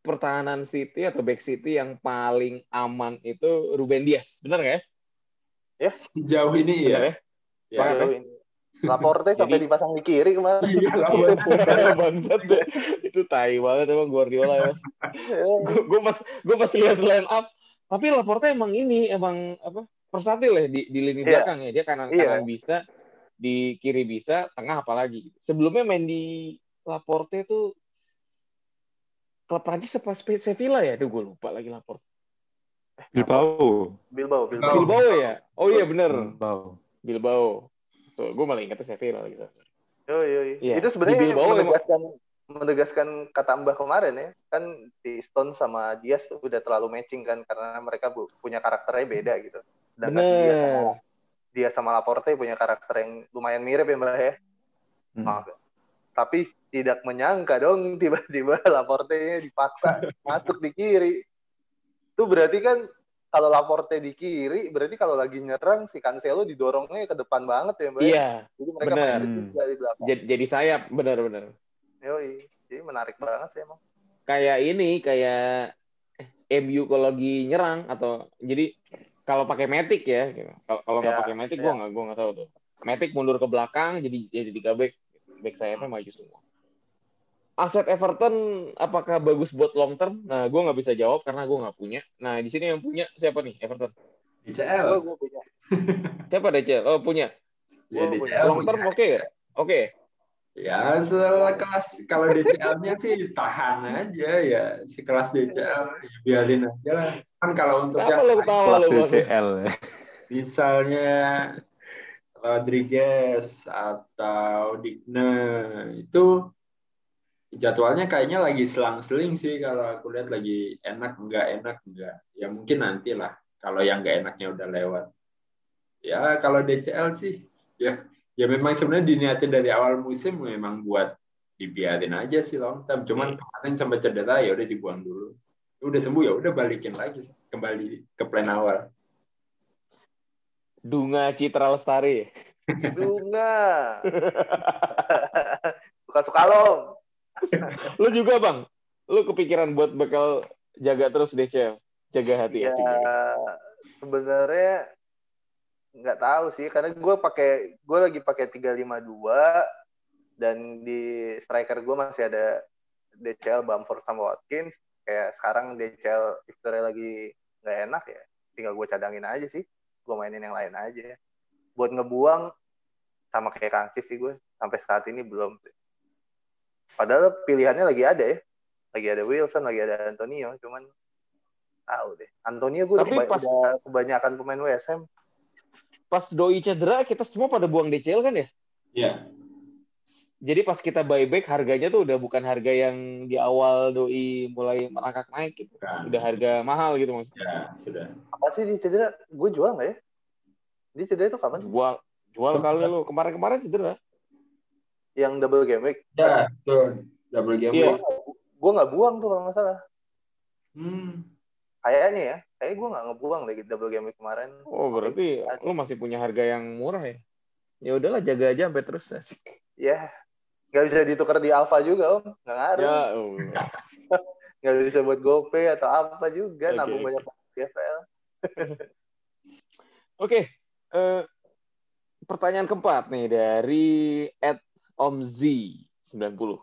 pertahanan City atau back City yang paling aman itu Ruben Dias, benar nggak ya? Ya, sejauh ini benar ya. ya. ya. Laporte sampai dipasang di kiri kemarin. Iya, bangsat deh. Itu tai banget emang Guardiola ya. gue pas gue pas lihat line up, tapi Laporte emang ini emang apa? versatil ya di, di lini yeah. belakang ya. Dia kanan kanan yeah. bisa, di kiri bisa, tengah apalagi. Sebelumnya main di Laporte itu klub Prancis apa Sevilla ya? Aduh, gue lupa lagi Laporte. Bilbao. Bilbao, Bilbao. Bilbao ya? Oh iya bener, Bilbao. Bilbao. Tuh, gue malah ingetnya Sevilla lagi. Yoi, yoi. Iya. Itu sebenarnya Di menegaskan menegaskan kata Mbah kemarin ya. Kan si Stone sama Diaz tuh udah terlalu matching kan karena mereka bu- punya karakternya beda gitu. Sedangkan dia sama dia sama Laporte punya karakter yang lumayan mirip ya Mbah ya. Hmm. Maaf. Tapi tidak menyangka dong tiba-tiba Laporte dipaksa masuk di kiri. Itu berarti kan kalau Laporte di kiri, berarti kalau lagi nyerang si Cancelo didorongnya ke depan banget ya Mbak. ya? Iya, Jadi mereka bener. main bertiga di belakang. jadi, jadi sayap, bener-bener. Yoi. Jadi menarik banget sih emang. Kayak ini, kayak MU kalau lagi nyerang atau jadi kalau pakai Matic ya, gitu. kalau kalau nggak Ya, pakai Matic ya. gue nggak gue nggak tahu tuh. Matic mundur ke belakang jadi jadi tiga back, back sayapnya maju semua. Aset Everton apakah bagus buat long term? Nah, gue nggak bisa jawab karena gue nggak punya. Nah, di sini yang punya siapa nih Everton? DCL. Gue gue punya. Siapa DCL? Oh punya. Ya, Gua DCL Long term oke ya? Oke. Ya, sekelas kalau DCL-nya sih tahan aja ya. Sekelas DCL ya biarin aja lah. Kan kalau untuk Kenapa yang ketawa Kelas? DCL. misalnya Rodriguez atau Digne itu jadwalnya kayaknya lagi selang-seling sih kalau aku lihat lagi enak enggak enak enggak ya mungkin nanti lah kalau yang enggak enaknya udah lewat. Ya kalau DCL sih ya. Ya memang sebenarnya diniatin dari awal musim memang buat dibiarin aja sih long term. Cuman kemarin sampai cedera ya udah dibuang dulu. Udah sembuh ya udah balikin lagi kembali ke plan awal. Dunga Citra Lestari. Bunga. Suka-suka lo. Lu juga bang? Lu kepikiran buat bakal jaga terus DCL? Jaga hati Ya asik jaga. sebenarnya nggak tahu sih karena gue pakai gue lagi pakai 352 dan di striker gue masih ada DCL Bamford sama Watkins kayak sekarang DCL Victoria lagi nggak enak ya tinggal gue cadangin aja sih gue mainin yang lain aja buat ngebuang sama kayak Kangsis sih gue sampai saat ini belum padahal pilihannya lagi ada ya lagi ada Wilson lagi ada Antonio cuman tahu deh Antonio gue udah, Tapi pas- udah kebanyakan pemain WSM Pas Doi cedera, kita semua pada buang DCL kan ya? ya Jadi pas kita buyback harganya tuh udah bukan harga yang di awal Doi mulai merangkak naik gitu. Kan. Udah harga mahal gitu maksudnya. ya sudah apa sih di cedera gue jual nggak ya di cedera itu kapan? Jual jual kali lu. Kemarin-kemarin cedera. Yang double game week ya tuh double game Iya. week. gue nggak buang tuh kalau nggak salah. Hmm. kayaknya ya. Kayak gue nggak ngebuang deh double game week kemarin. Oh, berarti lu masih punya harga yang murah ya? Ya udahlah jaga aja sampai terus. Ya. Nggak bisa ditukar di Alfa juga om. Nggak ngaruh. Ya, oh. nggak bisa buat GoPay atau apa juga. Oke, nabung banyak di FPL Oke, eh, pertanyaan keempat nih dari Ed Omzi 90.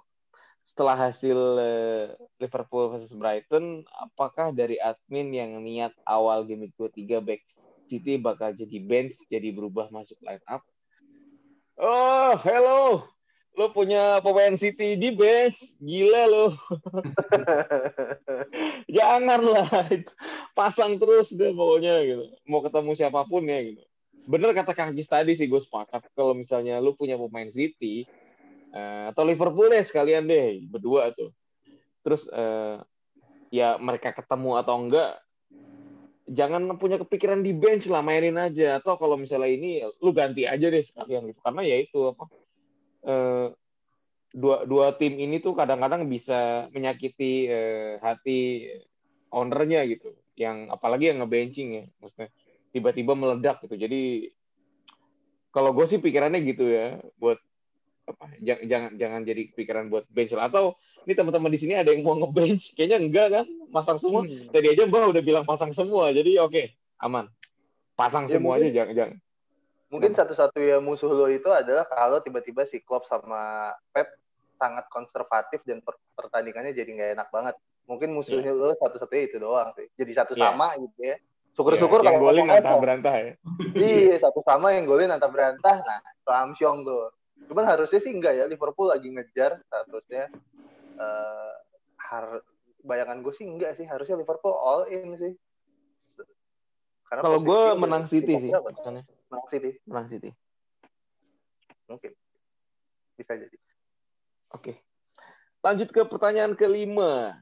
Setelah hasil eh, Liverpool versus Brighton, apakah dari admin yang niat awal game 23 back City bakal jadi bench, jadi berubah masuk line up? Oh, hello. Lo punya pemain City di bench? Gila lo. Janganlah. Pasang terus deh pokoknya gitu. Mau ketemu siapa pun ya gitu. Bener kata Kang Jis tadi sih gue sepakat kalau misalnya lu punya pemain City eh, atau Liverpool deh sekalian deh berdua tuh. Terus eh, ya mereka ketemu atau enggak jangan punya kepikiran di bench lah mainin aja. Atau kalau misalnya ini lu ganti aja deh sekalian gitu. Karena ya itu apa eh, dua dua tim ini tuh kadang-kadang bisa menyakiti eh, hati ownernya gitu. Yang apalagi yang ngebenching ya maksudnya tiba-tiba meledak gitu. Jadi kalau gue sih pikirannya gitu ya buat apa jangan jangan jangan jadi pikiran buat bench lah atau ini teman-teman di sini ada yang mau ngebench kayaknya enggak kan masang semua Hmm. tadi aja mbak udah bilang pasang semua jadi oke aman pasang Ya, semua mungkin- aja jangan jangan mungkin satu-satunya musuh lo itu adalah kalau tiba-tiba si Klopp sama Pep sangat konservatif dan per- pertandingannya jadi nggak enak banget mungkin musuhnya lo satu-satunya itu doang sih jadi satu Iya. sama gitu ya Syukur-syukur Ya, yang kalau golin antah kosong. berantah ya. Iya, satu sama yang golin antah berantah. Nah, itu Amsyong tuh. Cuman harusnya sih enggak ya, Liverpool lagi ngejar harusnya eh har bayangan gue sih enggak sih, harusnya Liverpool all in sih. Karena Kalau gue menang City sih. Menang City, menang City. mungkin. Bisa jadi. Oke. Lanjut ke pertanyaan kelima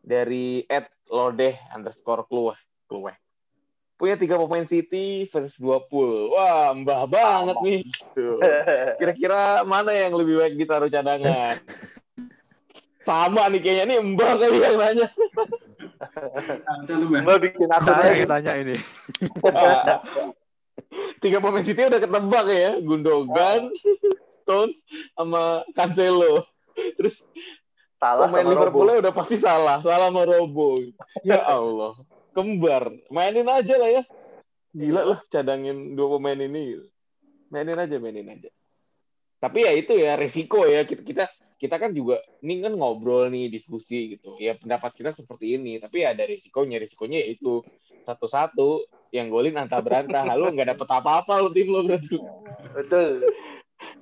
dari Ed Lodeh underscore keluar keluar. Punya tiga pemain City versus dua pool. Wah, mbah banget nih. Tuh. Kira-kira mana yang lebih baik ditaruh cadangan? Sama nih kayaknya nih mbah kali yang nanya. Mbak bikin lagi. yang tanya ini. tiga pemain City udah ketebak ya. Gundogan, Stones, sama Cancelo. Terus Salah pemain. Liverpoolnya udah pasti salah, salah sama Robo. Ya Allah, kembar. Mainin aja lah ya. Gila lah, cadangin dua pemain ini. Mainin aja, mainin aja. Tapi ya itu ya resiko ya kita kita kita kan juga ini kan ngobrol nih diskusi gitu. Ya pendapat kita seperti ini, tapi ada risikonya. Risikonya yaitu satu-satu yang golin antah berantah. Lu nggak dapet apa-apa lu tim lu berarti. Betul.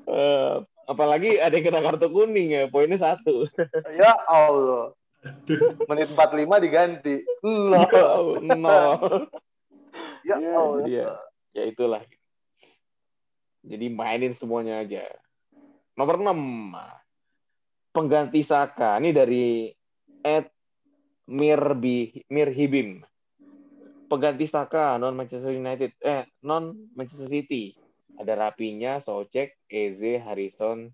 Eh, apalagi ada yang kena kartu kuning ya, poinnya satu. Ya Allah. Menit 45 diganti. Nol. Nol. Ya Ya, Allah. jadi ya, ya itulah. Jadi mainin semuanya aja. Nomor 6. Pengganti Saka. Ini dari Ed Mirbi, Mirhibim. Pengganti Saka non Manchester United eh non Manchester City. Ada Rapinya, Socek, Eze, Harrison,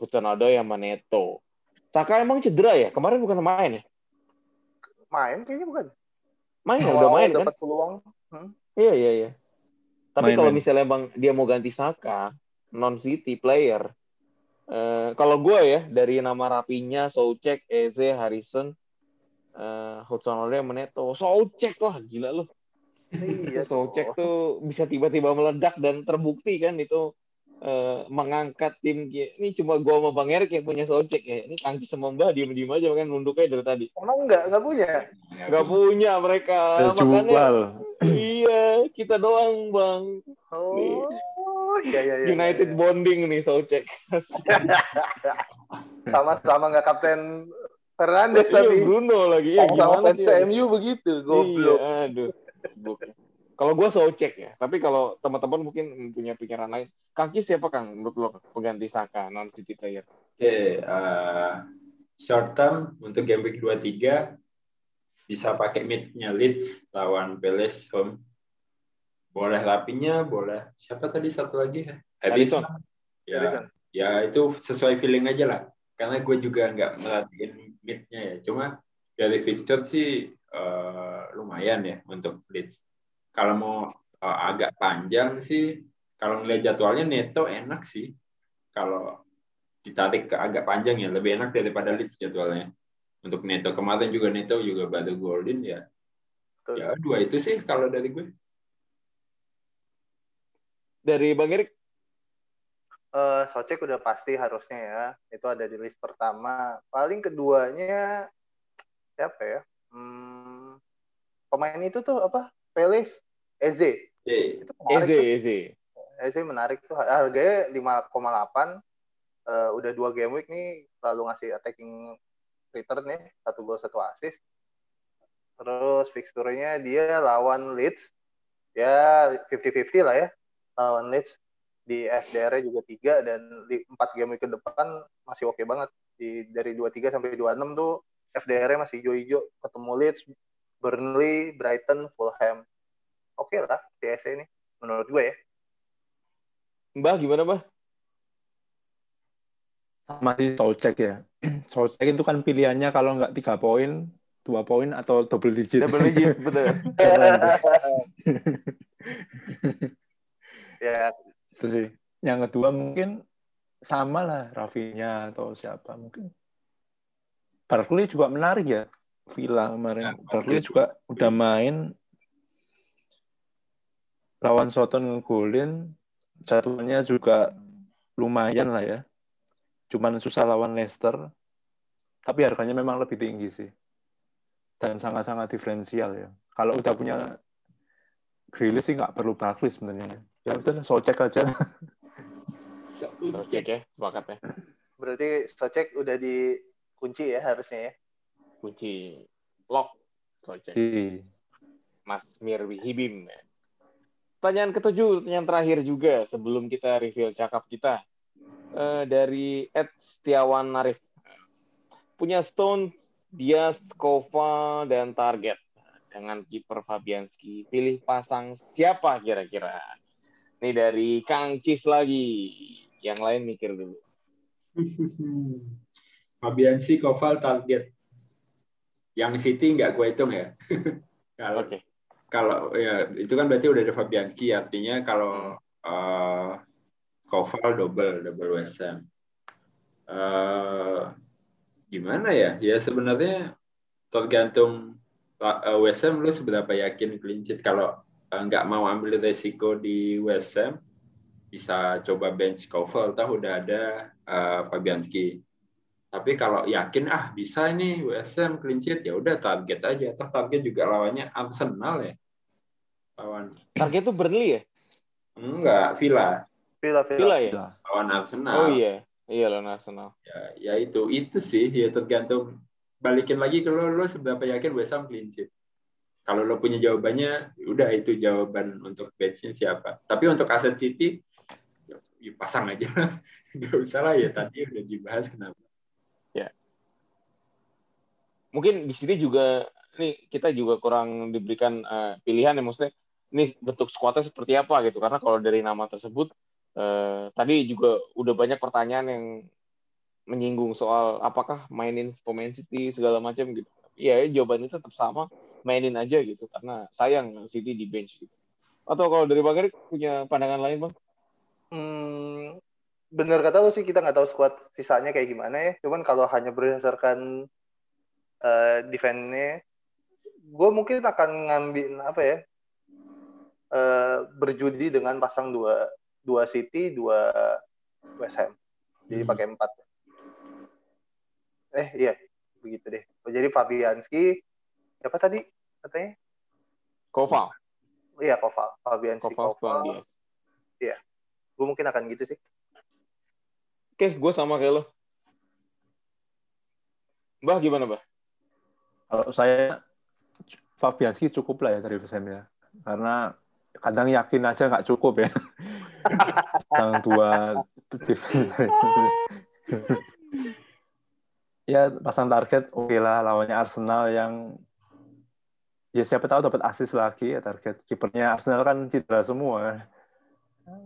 Hudson Odoi sama Neto. Saka emang cedera ya? Kemarin bukan main ya? Main kayaknya bukan. Main ya? Udah main kan? dapat peluang. Iya iya iya. Tapi Main, kalau main. misalnya bang dia mau ganti Saka non City player, eh, kalau gue ya dari nama rapinya Soucek, Eze, Harrison, eh, Hudson Odoi, Meneto, Soucek lah gila loh. Iya. Soucek tuh bisa tiba-tiba meledak dan terbukti kan itu eh, mengangkat tim. Ini cuma gue sama Bang Erik yang punya Soucek ya. Ini Kangki sama Mbah diem-diem aja kan nunduknya dari tadi. Emang enggak, enggak punya. Gak punya mereka. Makanya iya kita doang bang. Oh, iya iya iya. United iya. bonding nih Soucek. Sama-sama enggak kapten Fernandes Iya tapi. Bruno lagi ya Sama gimana fans sih? MU begitu, goblok. Iya, aduh. Kalau gue Soucek ya, tapi kalau teman-teman mungkin punya pikiran lain, Kaki siapa Kang menurut lo pengganti Saka non City player? Oke, eh, short term untuk game week 23 bisa pakai mid-nya Leeds lawan Palace home. Boleh lapinya, boleh. Siapa tadi satu lagi? Alisson. Ya, Alisson. ya itu sesuai feeling aja lah. Karena gue juga nggak merhatiin mid-nya ya. Cuma dari fixture sih eh, lumayan ya untuk Leeds. Kalau mau eh, agak panjang sih, kalau ngeliat jadwalnya Neto enak sih. Kalau ditarik ke agak panjang ya, lebih enak daripada Leeds jadwalnya. Untuk Neto kemarin juga Neto juga baru golin ya. Betul. Ya dua itu sih kalau dari gue. Dari Bang Erik, Eh, Socek udah pasti harusnya ya. Itu ada di list pertama. Paling keduanya siapa ya? Hmm, pemain itu tuh apa? Pelis, Eze. Itu menarik Eze, tuh. Eze. Eze menarik tuh. Harganya 5,8. Eh, udah dua game week nih lalu ngasih attacking return ya. Satu gol, satu assist. Terus fixturenya dia lawan Leeds. Ya 50-50 lah ya. Lawan Leeds. Di FDR juga 3 dan di 4 game week ke depan masih oke banget. Di, dari 23 sampai 26 tuh FDR masih hijau-hijau. Ketemu Leeds, Burnley, Brighton, Fulham. Oke lah CSC ini menurut gue ya. Mbah gimana Mbah? sama sih Soucek ya. Soucek itu kan pilihannya kalau nggak tiga poin, dua poin atau double digit. Double digit, betul. ya itu sih. Yang kedua mungkin sama lah Rafinya atau siapa mungkin. Barkley juga menarik ya. Villa kemarin. Ya, Barkley juga udah main lawan Soton ngegolin. Jadwalnya juga lumayan lah ya. Cuman susah lawan Leicester. Tapi harganya memang lebih tinggi sih. dan sangat-sangat diferensial ya. Kalau udah punya Grealish sih nggak perlu Barkley sebenarnya. Ya udah Socek aja. Socek ya, sepakat ya. Berarti Socek udah dikunci ya harusnya ya. Kunci lock Socek. Di Mas Mirwi Hibim. ya. Pertanyaan ketujuh, pertanyaan terakhir juga sebelum kita reveal cakap kita. Eh, dari Ed Setiawan Narif. Punya Stone, Diaz, Kova, dan Target. Dengan kiper Fabianski. Pilih pasang siapa kira-kira? Ini dari Kang Cis lagi. Yang lain mikir dulu. Fabianski, Koval, target. Yang City nggak gue hitung ya. kalau Oke. Kalau ya itu kan berarti udah ada Fabianski artinya kalau eh, Koval double double West Ham. Eh, gimana ya? Ya sebenarnya tergantung eh, West Ham lu seberapa yakin clean sheet kalau nggak mau ambil resiko di West Ham bisa coba bench Koval tahu udah ada eh, Fabianski. Tapi kalau yakin ah bisa ini Ham clean sheet ya udah target aja. Toh target juga lawannya Arsenal ya. Lawan Target itu Burnley ya? enggak Villa Villa Villa. Villa ya? Lawan Arsenal. Oh iya. Iya lawan Arsenal. Ya, ya itu itu sih ya tergantung balikin lagi ke lo lo seberapa yakin West Ham clean sheet. Kalau lo punya jawabannya, udah itu jawaban untuk benchnya siapa. Tapi untuk aset City, ya, ya pasang aja. Gak usah lah ya tadi udah dibahas kenapa. Mungkin di sini juga nih kita juga kurang diberikan eh, pilihan ya maksudnya ini bentuk skuadnya seperti apa gitu karena kalau dari nama tersebut eh, tadi juga udah banyak pertanyaan yang menyinggung soal apakah mainin pemain City segala macam gitu. Iya, jawabannya tetap sama, mainin aja gitu karena sayang City di bench gitu. Atau kalau dari Bang Erik punya pandangan lain, Bang? Hmm, bener kata lu sih kita nggak tahu squad sisanya kayak gimana ya. Cuman kalau hanya berdasarkan eh defense-nya, gue mungkin akan ngambil apa ya? eh berjudi dengan pasang dua dua City, dua West Ham. Jadi Hmm. pakai empat. Eh iya, begitu deh. Jadi Fabianski, siapa tadi katanya? Koval. Iya Koval, Fabianski Koval, Koval. Diaz. Gue mungkin akan gitu sih. Oke, gue sama kayak lo. Mbah gimana, Mbah? Kalau saya Fabianski cukup lah ya dari West Ham ya. Karena kadang yakin aja nggak cukup ya. Yang dua ya pasang target oke lah lawannya Arsenal yang ya siapa tahu dapat assist lagi ya target kipernya Arsenal kan cedera semua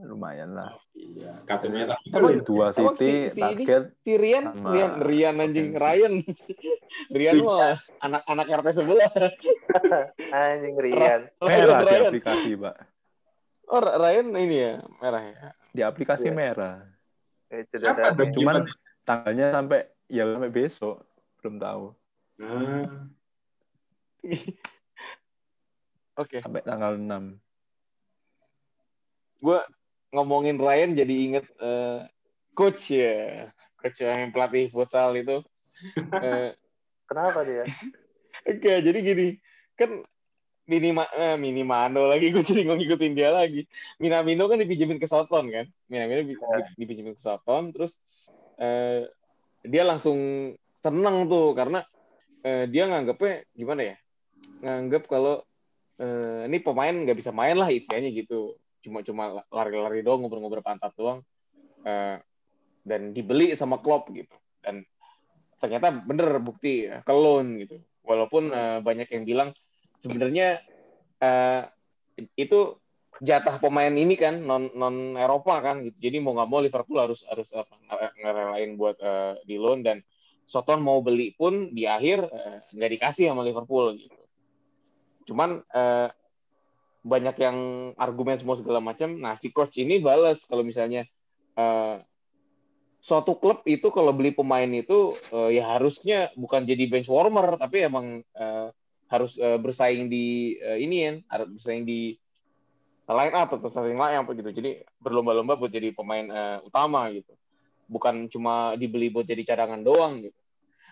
lumayan lah Iya, kartu merah. Emang- dua City si- si ini- target Si Rian, Sama Rian, Rian anjing. Ryan. Rian mah anak-anak RT sebelah. Anjing Rian. merah di aplikasi pak Oh, Ryan ini ya, merah ya. di aplikasi Iya. merah Eh, Siapa dong? cuman tanggalnya sampai ya sampai besok belum tahu Nah, Oke, sampai tanggal 6 gue ngomongin Ryan jadi inget eh, coach ya, coach yang pelatih futsal itu. Eh, Kenapa dia? Oke, jadi gini, kan Minima, eh, Minimano lagi, gue jadi ngikutin dia lagi. Minamino kan dipinjemin ke Soton kan, Minamino di- Ya. di- dipinjemin ke Soton, terus eh, dia langsung seneng tuh karena eh, dia nganggepnya gimana ya, nganggep kalau eh, ini pemain nggak bisa main lah istilahnya gitu, cuma-cuma lari-lari doang, ngobrol-ngobrol pantat doang, Eh, dan dibeli sama Klopp gitu, dan ternyata bener bukti ya, gitu. Walaupun eh, banyak yang bilang sebenarnya eh, itu jatah pemain ini kan non non Eropa kan gitu. Jadi mau nggak mau Liverpool harus harus apa nge- ngerelain buat eh, di loan dan Soton mau beli pun di akhir nggak dikasih sama Liverpool gitu. Cuman eh, banyak yang argumen semua segala macam. Nah si coach ini balas kalau misalnya eh, suatu klub itu kalau beli pemain itu eh, ya harusnya bukan jadi bench warmer tapi emang eh, harus eh, bersaing di eh, ini ya harus bersaing di line up atau starting line up gitu jadi berlomba-lomba buat jadi pemain eh, utama gitu bukan cuma dibeli buat jadi cadangan doang gitu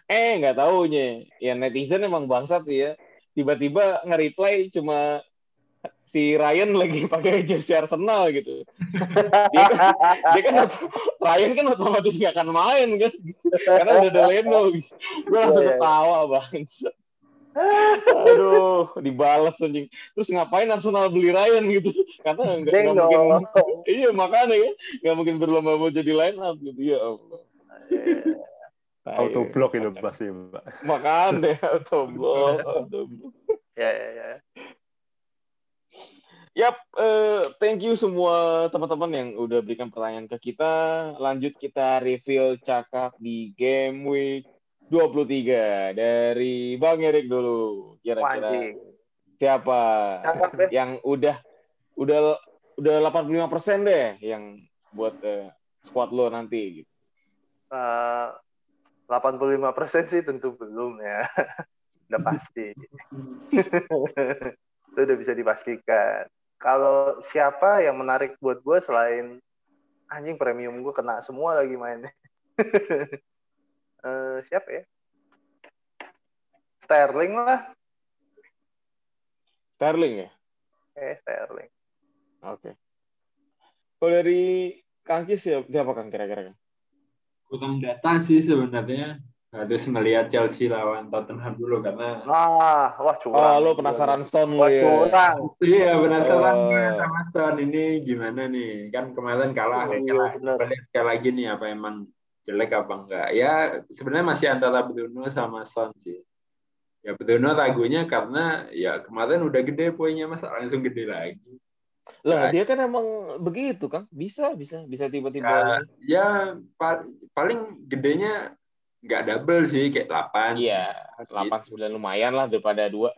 Eh, nggak taunya. Ya netizen emang bangsat ya. Tiba-tiba nge-reply cuma si Ryan lagi pakai jersey Arsenal gitu. dia kan, dia kan Ryan kan otomatis nggak akan main kan, karena udah ada Leno. Gitu. Gue langsung Iya, iya. ketawa bang. Aduh, dibalas anjing. Terus ngapain Arsenal beli Ryan gitu? Karena nggak mungkin. Iya makanya kan nggak mungkin berlomba mau jadi line up gitu ya Allah. Tai. Auto block itu pasti, Pak. Makanya auto block, auto block. Ya, ya, ya. Yap, eh, thank you semua teman-teman yang udah berikan pertanyaan ke kita. Lanjut kita reveal cakap di game week 23 dari Bang Erik dulu. Kira-kira siapa Cakep ya. yang udah udah udah 85% deh yang buat eh, squad lo nanti gitu. Eh, 85% sih tentu belum ya. udah pasti. Itu udah bisa dipastikan. Kalau siapa yang menarik buat gue selain anjing premium gue kena semua lagi mainnya. Eh, siapa ya? Sterling lah. Sterling ya? Eh, Sterling. Oke. Kalau dari Kang Cis siapa, siapa Kang kira-kira? Kurang data sih sebenarnya harus melihat Chelsea lawan Tottenham dulu karena Nah, wah Oh, curang. lo penasaran Son lo ya? curang. iya penasaran Oh. gue sama Son ini gimana nih kan kemarin kalah Iya, kalah benar. Coba lihat sekali lagi nih apa emang jelek apa enggak ya sebenarnya masih antara Bruno sama Son sih ya Bruno ragunya karena ya kemarin udah gede poinnya masa langsung gede lagi Lah, Ya. dia kan emang begitu, Kang. Bisa, bisa, bisa tiba-tiba. ya, ya pa- paling gedenya nggak double sih kayak 8 Iya, 8 9 lumayan lah daripada 2.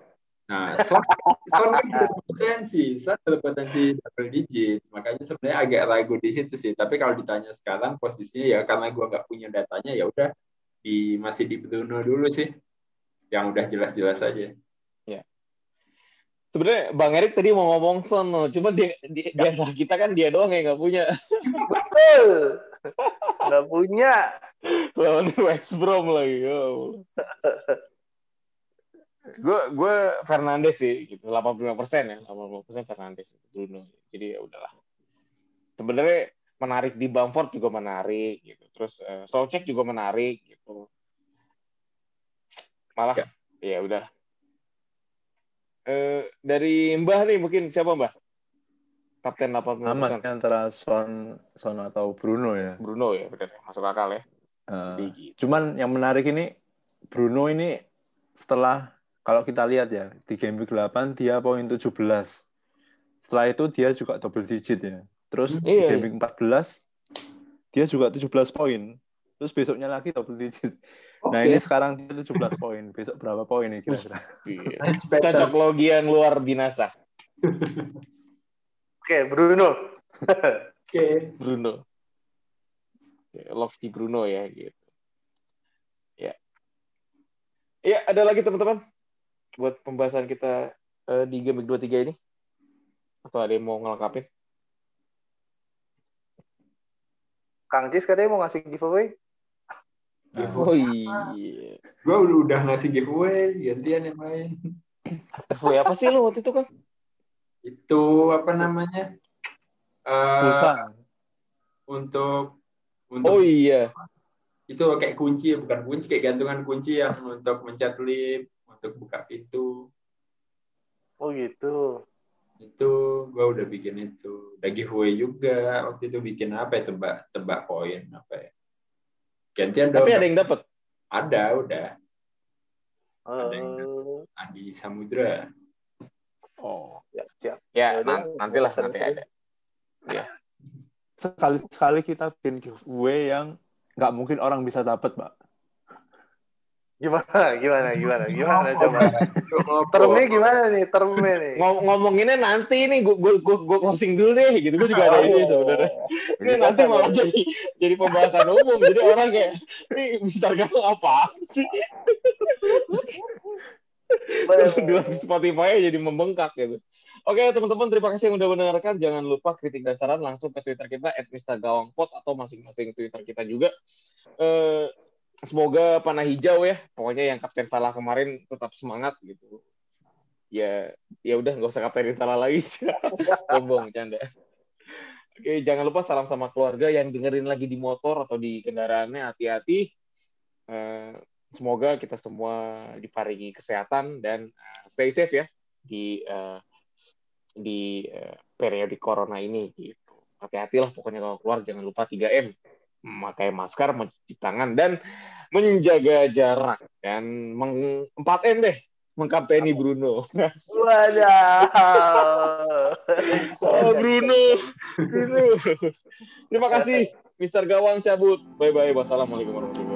Nah, Son, Son kan berpotensi, Son berpotensi double digit, makanya sebenarnya agak ragu di situ sih. Tapi kalau ditanya sekarang posisinya ya karena gua nggak punya datanya ya udah di masih di Bruno dulu sih, yang udah jelas-jelas aja. Sebenarnya Bang Erik tadi mau ngomong Son, cuma dia, dia, di antara kita kan dia doang yang nggak punya. Betul. Nggak punya. Lawan West Brom lagi. Ya Allah. Gue gue Fernandes sih gitu. 85 persen ya 85 persen Fernandes Bruno. Jadi ya udahlah. Sebenarnya menarik di Bamford juga menarik gitu. Terus uh, Solcek juga menarik gitu. Malah ya, ya udah eh dari Mbah nih mungkin siapa Mbah? Kapten 85 Amat antara Son Son atau Bruno ya. Bruno ya benar masuk akal ya Uh, Jadi gitu. cuman yang menarik ini Bruno ini setelah kalau kita lihat ya di game week 8 dia poin 17. Setelah itu dia juga double digit ya. Terus di Iya, game week 14 dia juga 17 poin. Terus besoknya lagi double digit. Nah, Oke. ini sekarang dia 17 poin. Besok berapa poin nih kira-kira? Iya. Cocok logi yang luar binasa Oke, Bruno. Oke. Bruno Loki Bruno ya gitu ya ya ada lagi teman-teman buat pembahasan kita eh, di game week 23 ini atau ada yang mau ngelengkapin Kang Cis katanya mau ngasih giveaway. oh iya Gua udah, udah ngasih giveaway, gantian yang lain. oh, apa sih lo waktu itu kan Itu apa namanya? Eh, Pulsa. untuk untuk oh iya. Itu kayak kunci bukan kunci kayak gantungan kunci yang untuk mencet lift untuk buka pintu. Oh gitu. itu gua udah bikin itu. Udah giveaway juga. Waktu itu bikin apa ya? Tebak tebak poin apa ya? Gantian dong. tapi ada yang dapat ada udah. Ada yang Eh, Adi Samudra. Oh. Siap, siap. ya Ya nantilah nanti ada Sekali-sekali kita bikin giveaway yang nggak mungkin orang bisa dapat, Pak. Gimana? Gimana? Gimana? Gimana coba? Termnya gimana nih? Termnya nih. Ngom- ngomonginnya nanti nih gue gue gue closing dulu deh gitu gue juga ada ini sebenarnya ini nanti malah jadi jadi pembahasan umum jadi orang kayak ini Mister Galang apa sih dua Spotify jadi membengkak gitu oke teman-teman terima kasih yang udah mendengarkan jangan lupa kritik dan saran langsung ke Twitter kita @mistergawangpod atau masing-masing Twitter kita juga eh semoga panah hijau ya. Pokoknya yang kapten salah kemarin tetap semangat gitu. Ya ya udah nggak usah kaptenin salah lagi. Bombong canda. Oke, jangan lupa salam sama keluarga yang dengerin lagi di motor atau di kendaraannya hati-hati. Eh, semoga kita semua diparingi kesehatan dan uh, stay safe ya di uh, di uh, periode corona ini gitu. Hati-hatilah pokoknya kalau keluar jangan lupa 3M, memakai masker, mencuci tangan dan menjaga jarak dan 4M deh mengkapteni Bruno. Wadah. oh, Bruno. Bruno. Terima kasih Mister Gawang cabut. Bye bye. Wassalamualaikum warahmatullahi wabarakatuh.